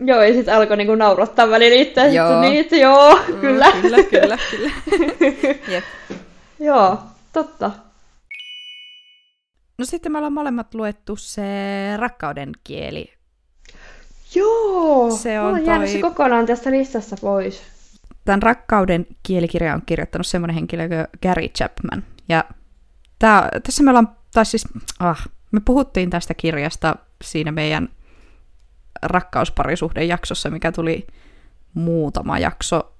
Joo, ja sitten alkoi niinku naurattaa välillä itse, Joo. niin, että joo, kyllä. Kyllä, kyllä, kyllä. *laughs* Jep. joo, totta. No sitten me ollaan molemmat luettu se rakkauden kieli. Joo! Se on on jäänyt toi- se kokonaan tästä listasta pois. Tämän rakkauden kielikirja on kirjoittanut semmoinen henkilö kuin Gary Chapman. Ja tää, tässä me ollaan, tai siis, ah, me puhuttiin tästä kirjasta siinä meidän rakkausparisuhden jaksossa, mikä tuli muutama jakso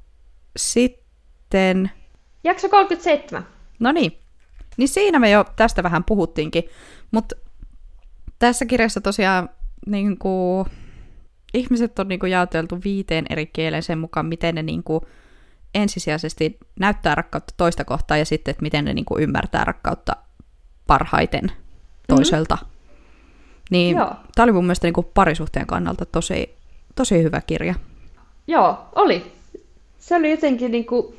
sitten. Jakso 37. No niin, niin siinä me jo tästä vähän puhuttiinkin, mutta tässä kirjassa tosiaan niin kuin, ihmiset on niin kuin, jaoteltu viiteen eri kieleen sen mukaan, miten ne niin kuin, ensisijaisesti näyttää rakkautta toista kohtaa ja sitten, että miten ne niin kuin, ymmärtää rakkautta parhaiten toiselta. Mm-hmm. Niin tämä oli mun mielestä niin kuin, parisuhteen kannalta tosi, tosi hyvä kirja. Joo, oli. Se oli jotenkin niinku...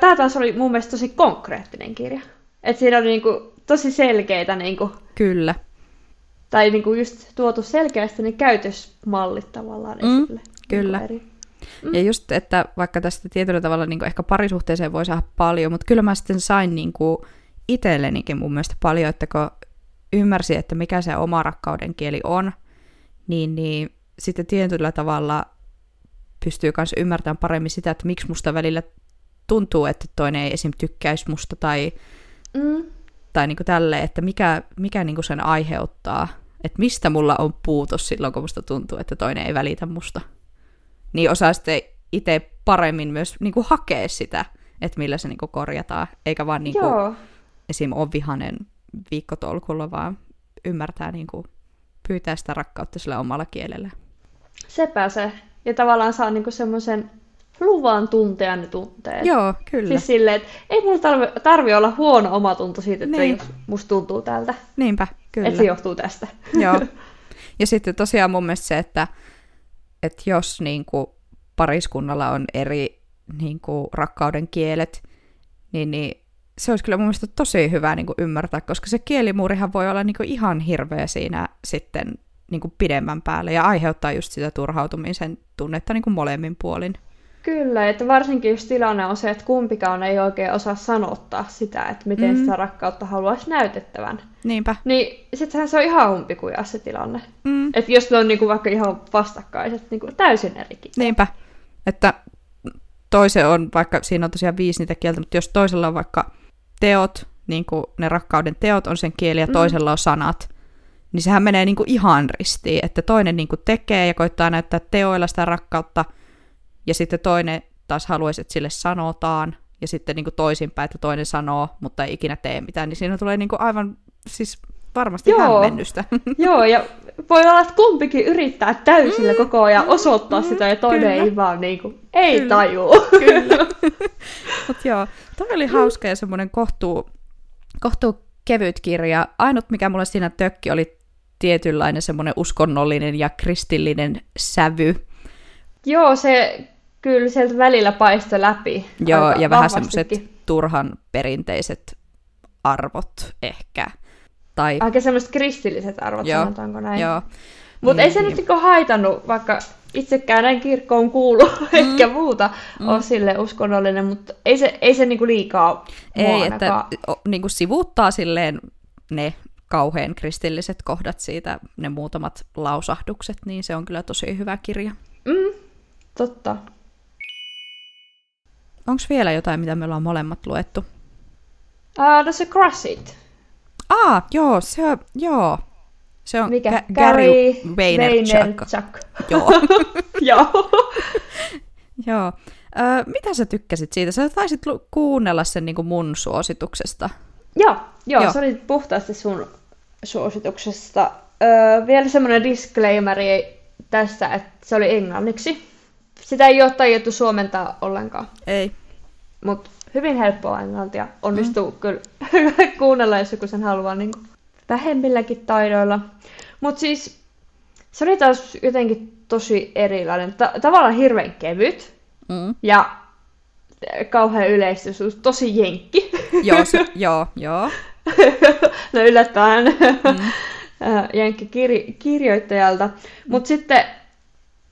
Tää taas oli mun mielestä tosi konkreettinen kirja. Et siinä oli niinku tosi selkeitä niinku... Kyllä. Tai niinku just tuotu selkeästi ne käytösmallit tavallaan Mm, esille. kyllä. Niinku eri. Mm. Ja just, että vaikka tästä tietyllä tavalla niin ehkä parisuhteeseen voi saada paljon, mutta kyllä mä sitten sain niin kuin itsellenikin mun mielestä paljon, että kun ymmärsin, että mikä se oma rakkauden kieli on, niin, niin sitten tietyllä tavalla pystyy myös ymmärtämään paremmin sitä, että miksi musta välillä tuntuu, että toinen ei esim. tykkäisi musta tai, Mm, tai niin kuin tälleen, että mikä, mikä niin kuin sen aiheuttaa, että mistä mulla on puutos silloin, kun musta tuntuu, että toinen ei välitä musta. Niin osaa sitten itse paremmin myös niin kuin hakea sitä, että millä se niin kuin korjataan, eikä vaan niin kuin joo. esim. ole vihanen viikkotolkulla, vaan ymmärtää niin kuin pyytää sitä rakkautta sillä omalla kielellä. Sepä se. Ja tavallaan saa niinku semmoisen luvan tuntea ne tunteet. Joo, kyllä. Siis silleen, että ei mulla tarvi, tarvi olla huono omatunto siitä, että Niin. musta tuntuu tältä. Niinpä, kyllä. Että se johtuu tästä. *laughs* Joo. Ja sitten tosiaan mun mielestä se, että, että jos niin kuin pariskunnalla on eri niin kuin rakkauden kielet, niin, niin se olisi kyllä mun mielestä tosi hyvä niin kuin ymmärtää, koska se kielimuurihan voi olla niin kuin ihan hirveä siinä sitten niin kuin pidemmän päälle ja aiheuttaa just sitä turhautumisen tunnetta niin kuin molemmin puolin. Kyllä, että varsinkin jos tilanne on se, että kumpikaan ei oikein osaa sanottaa sitä, että miten Mm. mm. sitä rakkautta haluaisi näytettävän. Niinpä. Niin sittenhän se on ihan umpikuja se tilanne. Mm. Että jos ne on niinku vaikka ihan vastakkaiset, niinku täysin eri. Niinpä, että toisen on, vaikka siinä on tosiaan viisi niitä kieltä, mutta jos toisella on vaikka teot, niin kuin ne rakkauden teot on sen kieli ja Mm. toisella on sanat, niin sehän menee niin kuin ihan ristiin, että toinen niin kuin tekee ja koittaa näyttää teoilla sitä rakkautta, ja sitten toinen taas haluaisi, että sille sanotaan, ja sitten niin kuin toisinpäin, että toinen sanoo, mutta ei ikinä tee mitään, niin siinä tulee niin kuin aivan siis varmasti Joo. hämmennystä. *laughs* Joo, ja voi olla, että kumpikin yrittää täysillä koko ajan osoittaa sitä, ja toinen kyllä. ei vaan niinku, ei Kyllä. tajuu. Kyllä. *laughs* Mutta joo, toi oli hauska ja semmoinen kohtuu, kohtuu kevyt kirja. Ainut, mikä mulle siinä tökki, oli tietynlainen semmoinen uskonnollinen ja kristillinen sävy. Joo, se kyllä sieltä välillä paistoi läpi. Joo, ja vähän semmoiset turhan perinteiset arvot ehkä. Tai, Aika semmoiset kristilliset arvot, Joo, sanotaanko näin. joo, Mutta ei se Niin. nyt niinku haitannut, vaikka itsekään näin kirkkoon kuulu, *laughs* etkä muuta mm. ole sille uskonnollinen, mutta ei se, ei se niinku liikaa ei, että o, niin kuin sivuuttaa silleen ne kauhean kristilliset kohdat siitä, ne muutamat lausahdukset, niin se on kyllä tosi hyvä kirja. Mm, totta. Onko vielä jotain, mitä me ollaan molemmat luettu? Uh, no se Crush It. Aa, joo, se on, joo. Se on Mikä? Ga- Gary Vaynerchuk. Vaynerchuk. *laughs* Joo, *laughs* Joo. *laughs* joo. Ö, mitä sä tykkäsit siitä? Sä taisit kuunnella sen niin kuin mun suosituksesta. Joo, joo, Joo. joo, se oli puhtaasti sun suosituksesta. Öö, vielä semmoinen disclaimeri tässä, että se oli englanniksi. Sitä ei ole tajuttu suomentaa ollenkaan, Ei. mutta hyvin helppoa englantia. Onnistuu mm. kyllä *laughs* kuunnella, jos joku sen haluaa niin vähemmilläkin taidoilla. Mutta siis se oli taas jotenkin tosi erilainen. Ta- tavallaan hirveän kevyt Mm. ja kauhean yleistys, tosi jenkki. *laughs* Joo, se, *laughs* joo, joo. no yllättäen Mm. jenkki kir- kirjoittajalta. Mutta sitten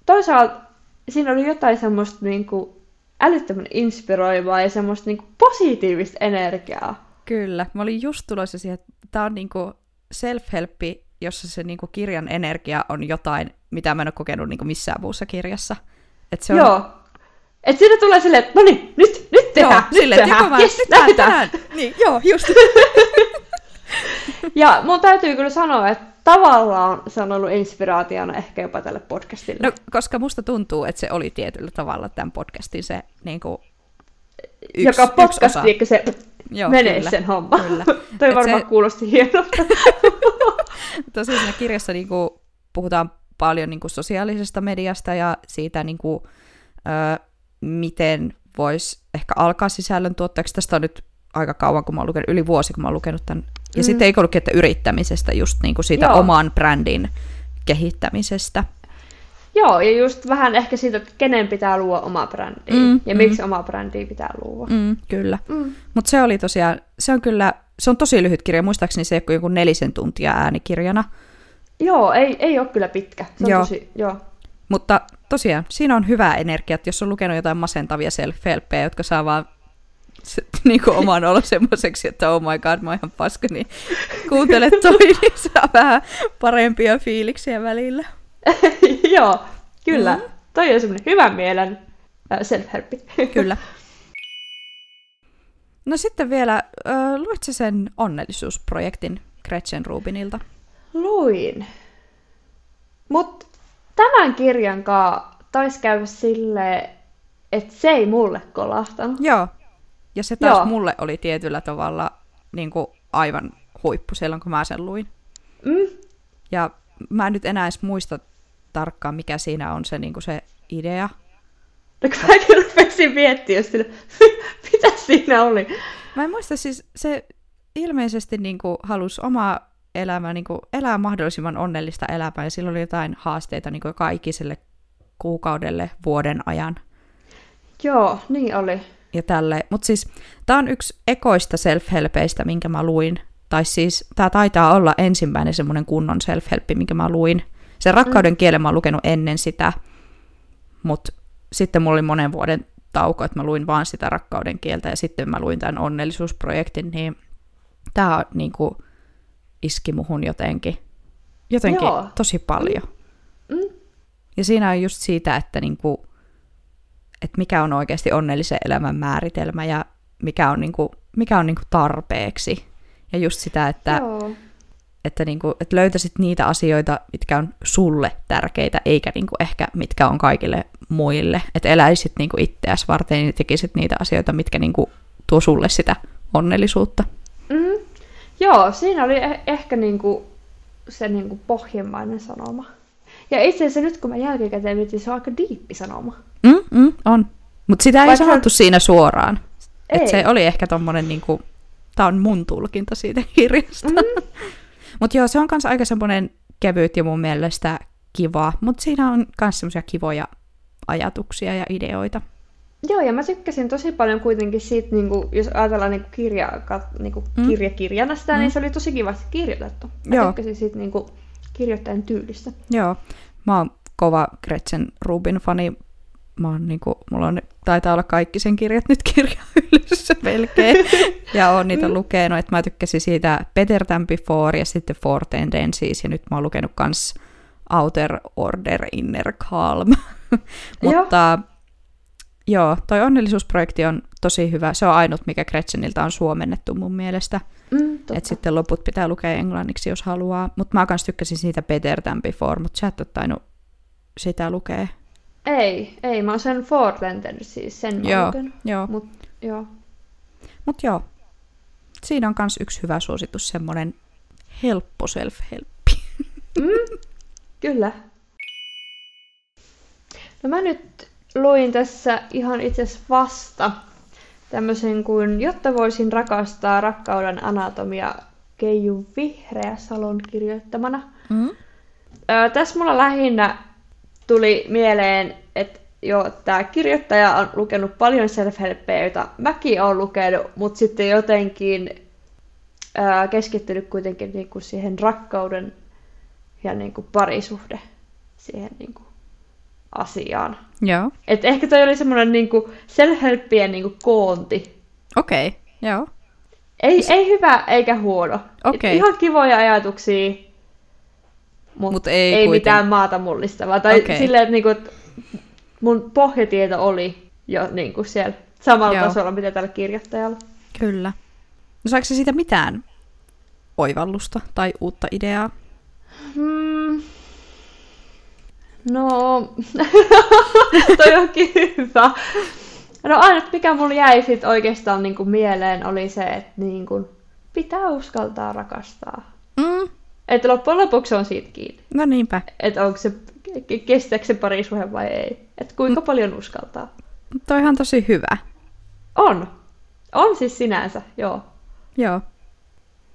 toisaalta siinä oli jotain semmoista niinku älyttömän inspiroivaa ja semmoista niinku positiivista energiaa. Kyllä. Mä olin just tulossa siihen, että tää on niinku self-helppi jossa se niinku kirjan energia on jotain, mitä mä en ole kokenut niinku missään muussa kirjassa. Et se on, Joo. Et siinä tulee silleen, että no niin, nyt, nyt tehdään, joo, nyt silleen, että tehdään, mä, yes, nyt lähdetään. tehdään. Niin, joo, just. *laughs* Ja mun täytyy kyllä sanoa, että tavallaan se on ollut inspiraationa ehkä jopa tälle podcastille. No, koska musta tuntuu, että se oli tietyllä tavalla tämän podcastin se niinku, yksi, Joka yksi podcast, tiedätkö, se Joo, menee kyllä, sen homma. kyllä. *laughs* Toi Et varmaan se- kuulosti hienolta. *laughs* Tosiaan siinä kirjassa niin kuin, puhutaan paljon niin kuin, sosiaalisesta mediasta ja siitä, niin kuin, ö, miten voisi ehkä alkaa sisällön tuottajaksi. Tästä on nyt aika kauan, kun mä oon lukenut, yli vuosi, kun mä oon lukenut tämän. Ja Mm. sitten eikö ollutkin, että yrittämisestä, just niin kuin siitä Joo. oman brändin kehittämisestä. Joo, ja just vähän ehkä siitä, että kenen pitää luoda oma brändi. Mm, ja mm. miksi oma brändi pitää luoda. Mm, kyllä. Mm. Mutta se oli tosiaan, se on kyllä, se on tosi lyhyt kirja, muistaakseni se ei joku nelisen tuntia äänikirjana. Joo, ei, ei ole kyllä pitkä. Se on Joo. tosi, joo. Mutta tosiaan, siinä on hyvää energiaa, että jos on lukenut jotain masentavia self jotka saa vaan se, *laughs* niin kuin oman olo semmoiseksi, että oh my god, mä oon ihan paska, niin kuuntele toi, *laughs* niin saa vähän parempia fiiliksiä välillä. *laughs* joo, kyllä. Mm. Toi on semmoinen hyvän mielen äh, self-help. Kyllä. No sitten vielä, äh, luit sä sen onnellisuusprojektin Gretchen Rubinilta? Luin. Mut tämän kirjan kanssa taisi käydä silleen, että se ei mulle kolahtanut. Joo. Ja se taas Joo. mulle oli tietyllä tavalla niin kuin aivan huippu silloin, kun mä sen luin. Mm, Ja mä en nyt enää edes muista tarkkaan, mikä siinä on se, niin kuin se idea. no kun mäkin rupesin miettimään, sille, *laughs* mitä siinä oli. Mä en muista siis, se ilmeisesti niin kuin halusi omaa elämää, niin kuin elää mahdollisimman onnellista elämää, ja sillä oli jotain haasteita niin kuin joka ikiselle kuukaudelle vuoden ajan. Joo, niin oli. Ja tälle. Mutta siis tämä on yksi ekoista self-helpeistä, minkä mä luin. Tai siis tämä taitaa olla ensimmäinen semmoinen kunnon self-helppi, minkä mä luin. Sen rakkauden kielen mä oon lukenut ennen sitä, mutta sitten mulla oli monen vuoden tauko, että mä luin vaan sitä rakkauden kieltä ja sitten mä luin tämän onnellisuusprojektin, niin tämä niinku iski muhun jotenkin, jotenkin Joo. tosi paljon. Mm. Ja siinä on just siitä, että, niinku, että mikä on oikeasti onnellisen elämän määritelmä ja mikä on, niinku, mikä on niinku tarpeeksi. Ja just sitä, että, Joo. että, niinku, että löytäisit niitä asioita, mitkä on sulle tärkeitä, eikä niinku ehkä mitkä on kaikille muille. Että eläisit niinku itseäsi varten ja tekisit niitä asioita, mitkä niinku tuo sulle sitä onnellisuutta. Mm. Joo, siinä oli eh- ehkä niinku se niinku pohjimmainen sanoma. Ja itse asiassa nyt kun mä jälkikäteen mietin, se on aika diippi sanoma. Mm, mm, on. Mutta sitä ei Vaikka- sanottu siinä suoraan. Ei. Et se oli ehkä tommonen niinku, tää on mun tulkinta siitä kirjasta. Mm. *laughs* Mutta joo, se on kanssa aika semmoinen kevyt ja mun mielestä kiva, mutta siinä on myös semmoisia kivoja ajatuksia ja ideoita. Joo, ja mä tykkäsin tosi paljon kuitenkin siitä, niinku, jos ajatellaan niinku kirja, niinku Mm. kirjakirjana sitä, Mm. niin se oli tosi kivasti kirjoitettu. Mä Joo. tykkäsin siitä niinku, kirjoittajan tyylistä. Joo, mä oon kova Gretchen Rubin-fani. Mä oon niinku, mulla on, taitaa olla kaikki sen kirjat nyt kirjahyllyssä melkein. *laughs* ja oon niitä lukenut, että mä tykkäsin siitä Better Than Before ja sitten Four Tendencies. Ja nyt mä oon lukenut kans Outer Order Inner Calm. *laughs* Mutta joo, toi onnellisuusprojekti on tosi hyvä. Se on ainut, mikä Gretcheniltä on suomennettu mun mielestä. Mm, totta. Et sitten loput pitää lukea englanniksi, jos haluaa. Mutta mä kans tykkäsin siitä Better Than Before, mutta sä et ole tainnut sitä lukea. Ei, ei, mä oon sen Fortlander siis, sen mä Joo, lukenut. joo. Mut, joo. Mut joo. Siinä on kans yksi hyvä suositus, semmonen helppo self-helppi. *laughs* Mm, kyllä. No mä nyt luin tässä ihan itse asiassa vasta tämmöisen kuin Jotta voisin rakastaa rakkauden anatomia Keiju Vihreäsalon kirjoittamana. Mm? Öö, tässä mulla lähinnä tuli mieleen, että joo, tämä kirjoittaja on lukenut paljon self joita mäkin olen lukenut, mutta sitten jotenkin öö, keskittynyt kuitenkin niinku siihen rakkauden ja niinku parisuhde siihen niinku asiaan. Joo. Et ehkä toi oli semmoinen niinku self-helppien niinku koonti. Okei, okay. joo. Ei, ei hyvä eikä huono. Et Okei. Ihan kivoja ajatuksia. mutta Mut ei ei kuiten- mitään maata mullistavaa. Tai Okei. silleen, että niinku, et mun pohjatieto oli jo niinku siellä samalla Joo. tasolla, mitä tällä kirjoittajalla. Kyllä. No saiko se siitä mitään oivallusta tai uutta ideaa? Hmm. No, *laughs* toi onkin hyvä. No ainut mikä mulla jäi sit oikeastaan niinku mieleen oli se, että niinku pitää uskaltaa rakastaa. Mm. Että loppujen lopuksi on siitä kiinni. No niinpä. Että onko se, ke- kestääkö se parisuhde vai ei. Että kuinka paljon uskaltaa. Toi on tosi hyvä. On. On siis sinänsä, joo. Joo.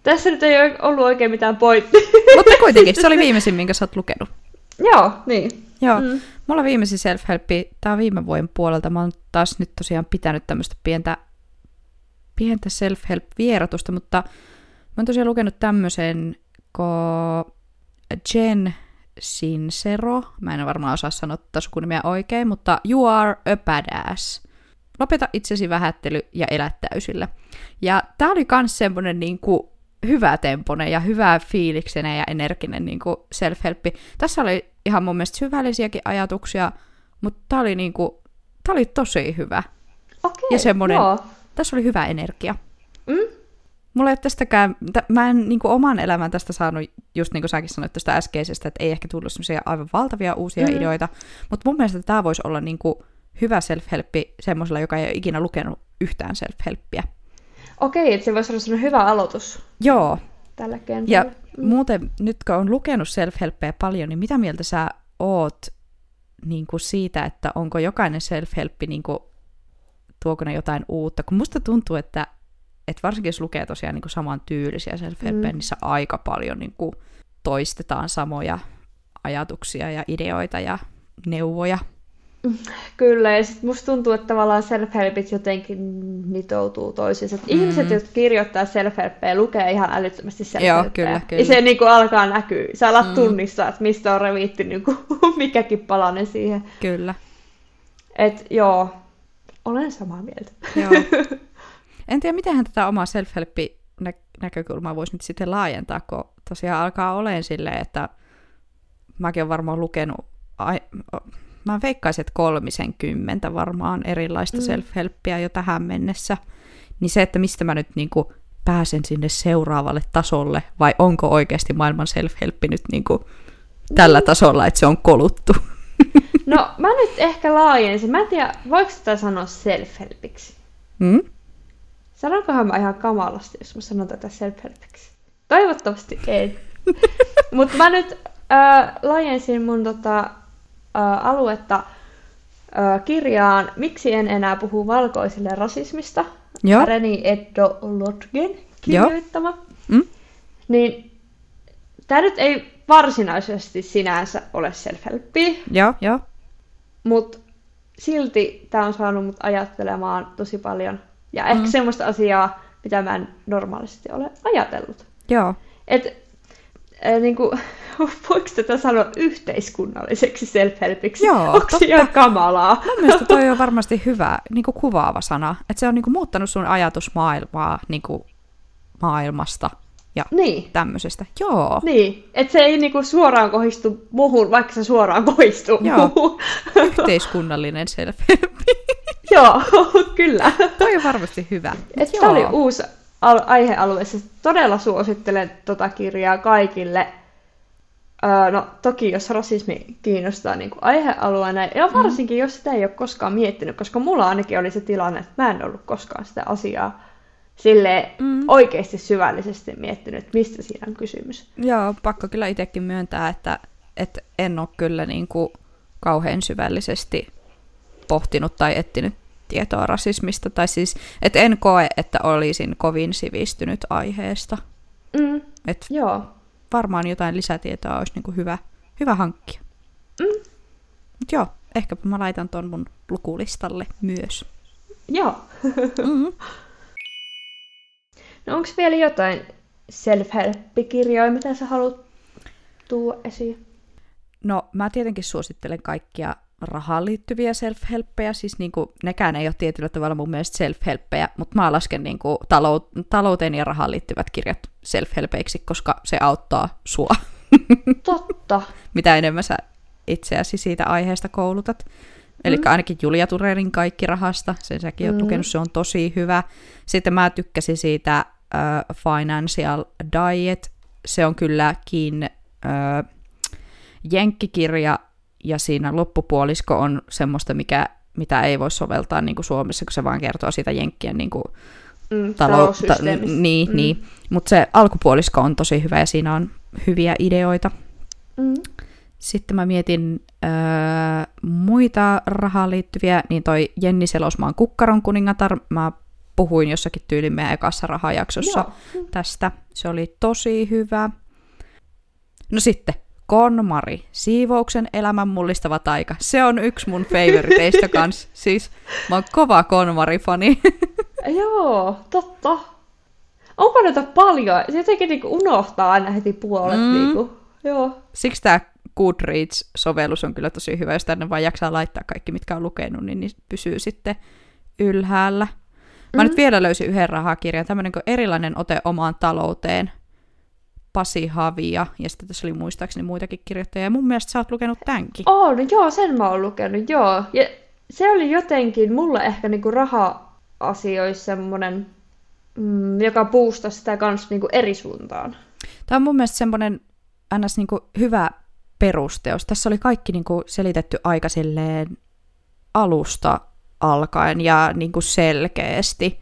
Tässä nyt ei ollut oikein mitään pointtia. Mutta kuitenkin, se oli *laughs* viimeisin, minkä sä oot lukenut. Joo, niin. Joo, Mm. mulla viimeisin self-helpi, tää on viime vuoden puolelta, mä oon taas nyt tosiaan pitänyt tämmöistä pientä, pientä self-help-vierotusta, mutta mä oon tosiaan lukenut tämmöisen, kun Jen Sincero, mä en varmaan osaa sanoa tätä sukunimeä oikein, mutta You are a badass. Lopeta itsesi vähättely ja elä täysillä. Ja tää oli kans semmonen niinku hyvä tempone ja hyvä fiiliksenen ja energinen niinku self-helppi. Tässä oli ihan mun mielestä syvällisiäkin ajatuksia, mutta tää oli niinku, tää oli tosi hyvä. Okei, Ja semmonen- joo. Tässä oli hyvä energia. Mm? Mulla ei tästäkään, t- mä en niin oman elämän tästä saanut, just niin kuin säkin sanoit tästä äskeisestä, että ei ehkä tullut semmoisia aivan valtavia uusia Mm. ideoita, mutta mun mielestä tämä voisi olla niin kuin hyvä self-helppi semmoisella, joka ei ole ikinä lukenut yhtään self-helppiä. Okei, että se voisi olla sellainen hyvä aloitus Joo, tällä ja kentällä. muuten nyt kun on lukenut self-helppejä paljon, niin mitä mieltä sä oot niin kuin siitä, että onko jokainen self-helppi, niin kuin, tuoko ne jotain uutta? Kun musta tuntuu, että, että varsinkin jos lukee tosiaan niin kuin saman tyylisiä Mm. mm. niissä aika paljon niin kuin, toistetaan samoja ajatuksia ja ideoita ja neuvoja. Kyllä, ja sitten musta tuntuu, että tavallaan self-helpit jotenkin nitoutuu toisiinsa. Mm. Ihmiset, jotka kirjoittaa self-helppejä, lukee ihan älyttömästi self-helppejä. kyllä, kyllä. Ja se niinku alkaa näkyä. Sä alat mm. tunnistaa, että mistä on revitty niinku, *laughs* mikäkin palanen siihen. Kyllä. Et joo, olen samaa mieltä. Joo. *laughs* En tiedä, miten tätä omaa self-help-näkökulmaa voisi nyt sitten laajentaa, kun tosiaan alkaa olemaan silleen, että mäkin olen varmaan lukenut, ai, mä veikkaisin, että kolmisen kymmentä varmaan erilaista Mm. mm. self-helppiä jo tähän mennessä. Niin se, että mistä mä nyt niinku pääsen sinne seuraavalle tasolle, vai onko oikeasti maailman self-helppi nyt niinku tällä tasolla, että se on koluttu. No, mä nyt ehkä laajensin. Mä en tiedä, voiko tätä sanoa self-helpiksi? Mm? Sanonkohan mä ihan kamalasti, jos mä sanon tätä self-helpiksi? Toivottavasti ei. *laughs* Mutta mä nyt äh, laajensin mun tota, aluetta kirjaan Miksi en enää puhu valkoisille rasismista. Joo. Reni Eddo Lotgen kirjoittama. Mm? Niin tämä nyt ei varsinaisesti sinänsä ole self-helppiä, Joo, joo. mutta silti tämä on saanut mut ajattelemaan tosi paljon. Ja ehkä Mm. semmoista asiaa, mitä mä en normaalisti ole ajatellut. Joo. Et, äh, niinku, *laughs* voiko tätä sanoa yhteiskunnalliseksi self-helpiksi? Joo, Onko se totta. ihan kamalaa? Mun mielestä toi on varmasti hyvä niin kuin kuvaava sana. Että se on niin kuin muuttanut sun ajatusmaailmaa niin kuin maailmasta ja Niin. tämmöisestä. Joo. Niin, että se ei niinku suoraan kohdistu muhun, vaikka se suoraan kohdistuu Joo. muhun. *laughs* Yhteiskunnallinen self-help. Joo, *laughs* kyllä. toi on varmasti hyvä. Et Joo. Tämä oli uusi al- aihealue. Siis todella suosittelen tota kirjaa kaikille. Öö, no toki jos rasismi kiinnostaa niin kuin aihealueena, ja varsinkin jos sitä ei ole koskaan miettinyt, koska mulla ainakin oli se tilanne, että mä en ollut koskaan sitä asiaa sille Mm. oikeasti syvällisesti miettinyt, että mistä siinä on kysymys. Joo, pakko kyllä itsekin myöntää, että, että en ole kyllä niin kuin kauhean syvällisesti pohtinut tai etsinyt tietoa rasismista. Tai siis, että en koe, että olisin kovin sivistynyt aiheesta. Mm, Että joo. varmaan jotain lisätietoa olisi niin kuin hyvä, hyvä hankkia. Mm, Mut joo, ehkäpä mä laitan ton mun lukulistalle myös. joo. Mm-hmm. *laughs* No onko vielä jotain self-help-kirjoja, mitä sä haluat tuoda esiin? No, mä tietenkin suosittelen kaikkia rahaan liittyviä self-helppejä, siis niinku, nekään ei ole tietyllä tavalla mun mielestä self-helppejä, mutta mä lasken niinku talou- talouteen ja rahaan liittyvät kirjat self-helpeiksi, koska se auttaa sua. *laughs* Totta. Mitä enemmän sä itseäsi siitä aiheesta koulutat. Eli mm. ainakin Julia Turerin Kaikki rahasta, sen säkin mm. oot lukenut, se on tosi hyvä. Sitten mä tykkäsin siitä uh, Financial Diet, se on kylläkin uh, jenkkikirja, ja siinä loppupuolisko on semmoista, mikä, mitä ei voi soveltaa niin kuin Suomessa, kun se vaan kertoo siitä jenkkien niin kuin, mm, taloutta. Niin, mm. niin. mutta se alkupuolisko on tosi hyvä ja siinä on hyviä ideoita. Mm. Sitten mä mietin öö, muita rahaan liittyviä, niin toi Jenni Selosmaan Kukkaron kuningatar, mä puhuin jossakin tyylin meidän ekassa rahajaksossa Joo. tästä. Se oli tosi hyvä. No sitten, Konmari, siivouksen elämän mullistava taika. Se on yksi mun favoriteista *laughs* kans. Siis mä oon kova Konmari-fani. *laughs* Joo, totta. Onko näitä paljon? Se jotenkin niinku unohtaa aina heti puolet. Mm. Niinku. Joo. Siksi tämä Goodreads-sovellus on kyllä tosi hyvä, jos tänne vaan jaksaa laittaa kaikki, mitkä on lukenut, niin, niin pysyy sitten ylhäällä. Mä mm-hmm. nyt vielä löysin yhden rahakirjan, tämmöinen kuin erilainen ote omaan talouteen. Pasi Havia, ja sitten tässä oli muistaakseni muitakin kirjoittajia, ja mun mielestä sä oot lukenut tämänkin. Oh, no joo, sen mä oon lukenut, joo. Ja se oli jotenkin mulle ehkä niinku raha-asioissa semmoinen, mm, joka boostasi sitä kanssa niinku eri suuntaan. Tämä on mun mielestä semmoinen ns. Niinku hyvä perusteos. Tässä oli kaikki niin kuin selitetty aika silleen alusta alkaen ja niin kuin selkeästi.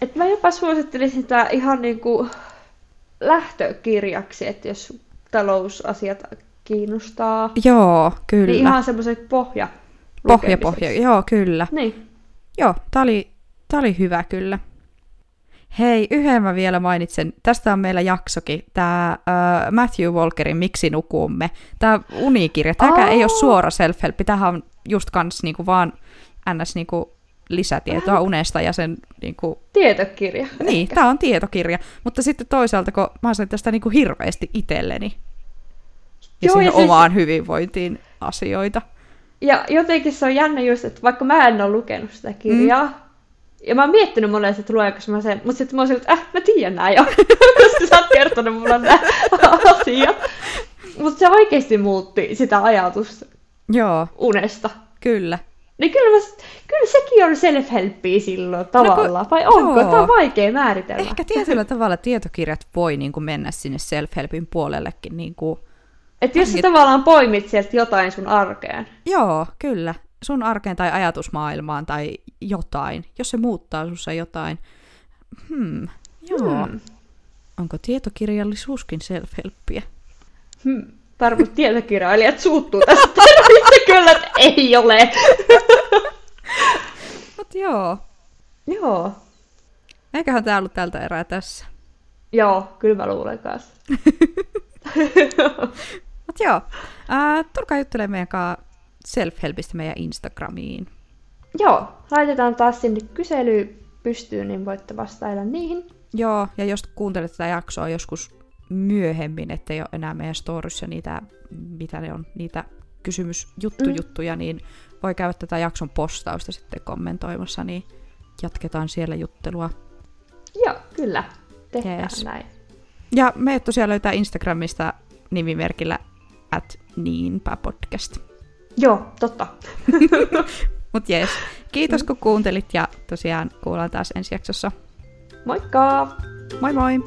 Et mä jopa suosittelin sitä ihan niin kuin lähtökirjaksi, että jos talousasiat kiinnostaa. Joo, kyllä. Niin ihan semmoisen pohja. Pohja, pohja, joo, kyllä. Niin. Joo, tää oli, tää oli hyvä kyllä. Hei, yhden mä vielä mainitsen. Tästä on meillä jaksokin, tämä uh, Matthew Walkerin Miksi nukumme. Tämä unikirja, tämäkään oh. ei ole suora self-help, tämähän on just kans niinku vaan ns. Niinku lisätietoa Vähän. unesta ja sen niinku... Tietokirja. Niin, tämä on tietokirja. Mutta sitten toisaalta, kun mä sain tästä niinku hirveästi itselleni ja Joo, siihen ja siis... omaan hyvinvointiin asioita. Ja jotenkin se on jännä just, että vaikka mä en ole lukenut sitä kirjaa, mm ja mä oon miettinyt monesti, että luenko mä sen, mutta sitten mä oon että äh, mä tiedän nää jo, *laughs* koska sä oot kertonut mulle nää *laughs* asiat. Mutta se oikeasti muutti sitä ajatusta Joo. unesta. Kyllä. Niin kyllä, mä, kyllä sekin on self-helppiä silloin tavallaan, no, vai onko? Joo. Tämä on vaikea määritellä. Ehkä tietyllä tavalla tietokirjat voi niin kuin mennä sinne self-helpin puolellekin. Niin kuin... Että jos sä tavallaan poimit sieltä jotain sun arkeen. Joo, kyllä sun arkeen tai ajatusmaailmaan tai jotain, jos se muuttaa sinussa jotain. Hmm, joo. Hmm. Onko tietokirjallisuuskin self-helppiä? Hmm. Varmasti tietokirjailijat suuttuu tästä kyllä, että ei ole. Mut joo. Joo. Eiköhän tää ollut tältä erää tässä. Joo, kyllä mä luulen kanssa. *laughs* Mut joo, äh, tulkaa juttelemaan meidän kanssa self-helpistä meidän Instagramiin. Joo, laitetaan taas sinne kysely pystyyn, niin voitte vastailla niihin. Joo, ja jos kuuntelet tätä jaksoa joskus myöhemmin, ettei ole enää meidän storyssa niitä, mitä ne on, niitä kysymysjuttujuttuja, mm. niin voi käydä tätä jakson postausta sitten kommentoimassa, niin jatketaan siellä juttelua. Joo, kyllä. Tehdään yes. näin. Ja me tosiaan löytää Instagramista nimimerkillä at niinpä podcast. Joo, totta. *laughs* Mut jees. Kiitos kun kuuntelit ja tosiaan kuullaan taas ensi jaksossa. Moikka! Moi moi!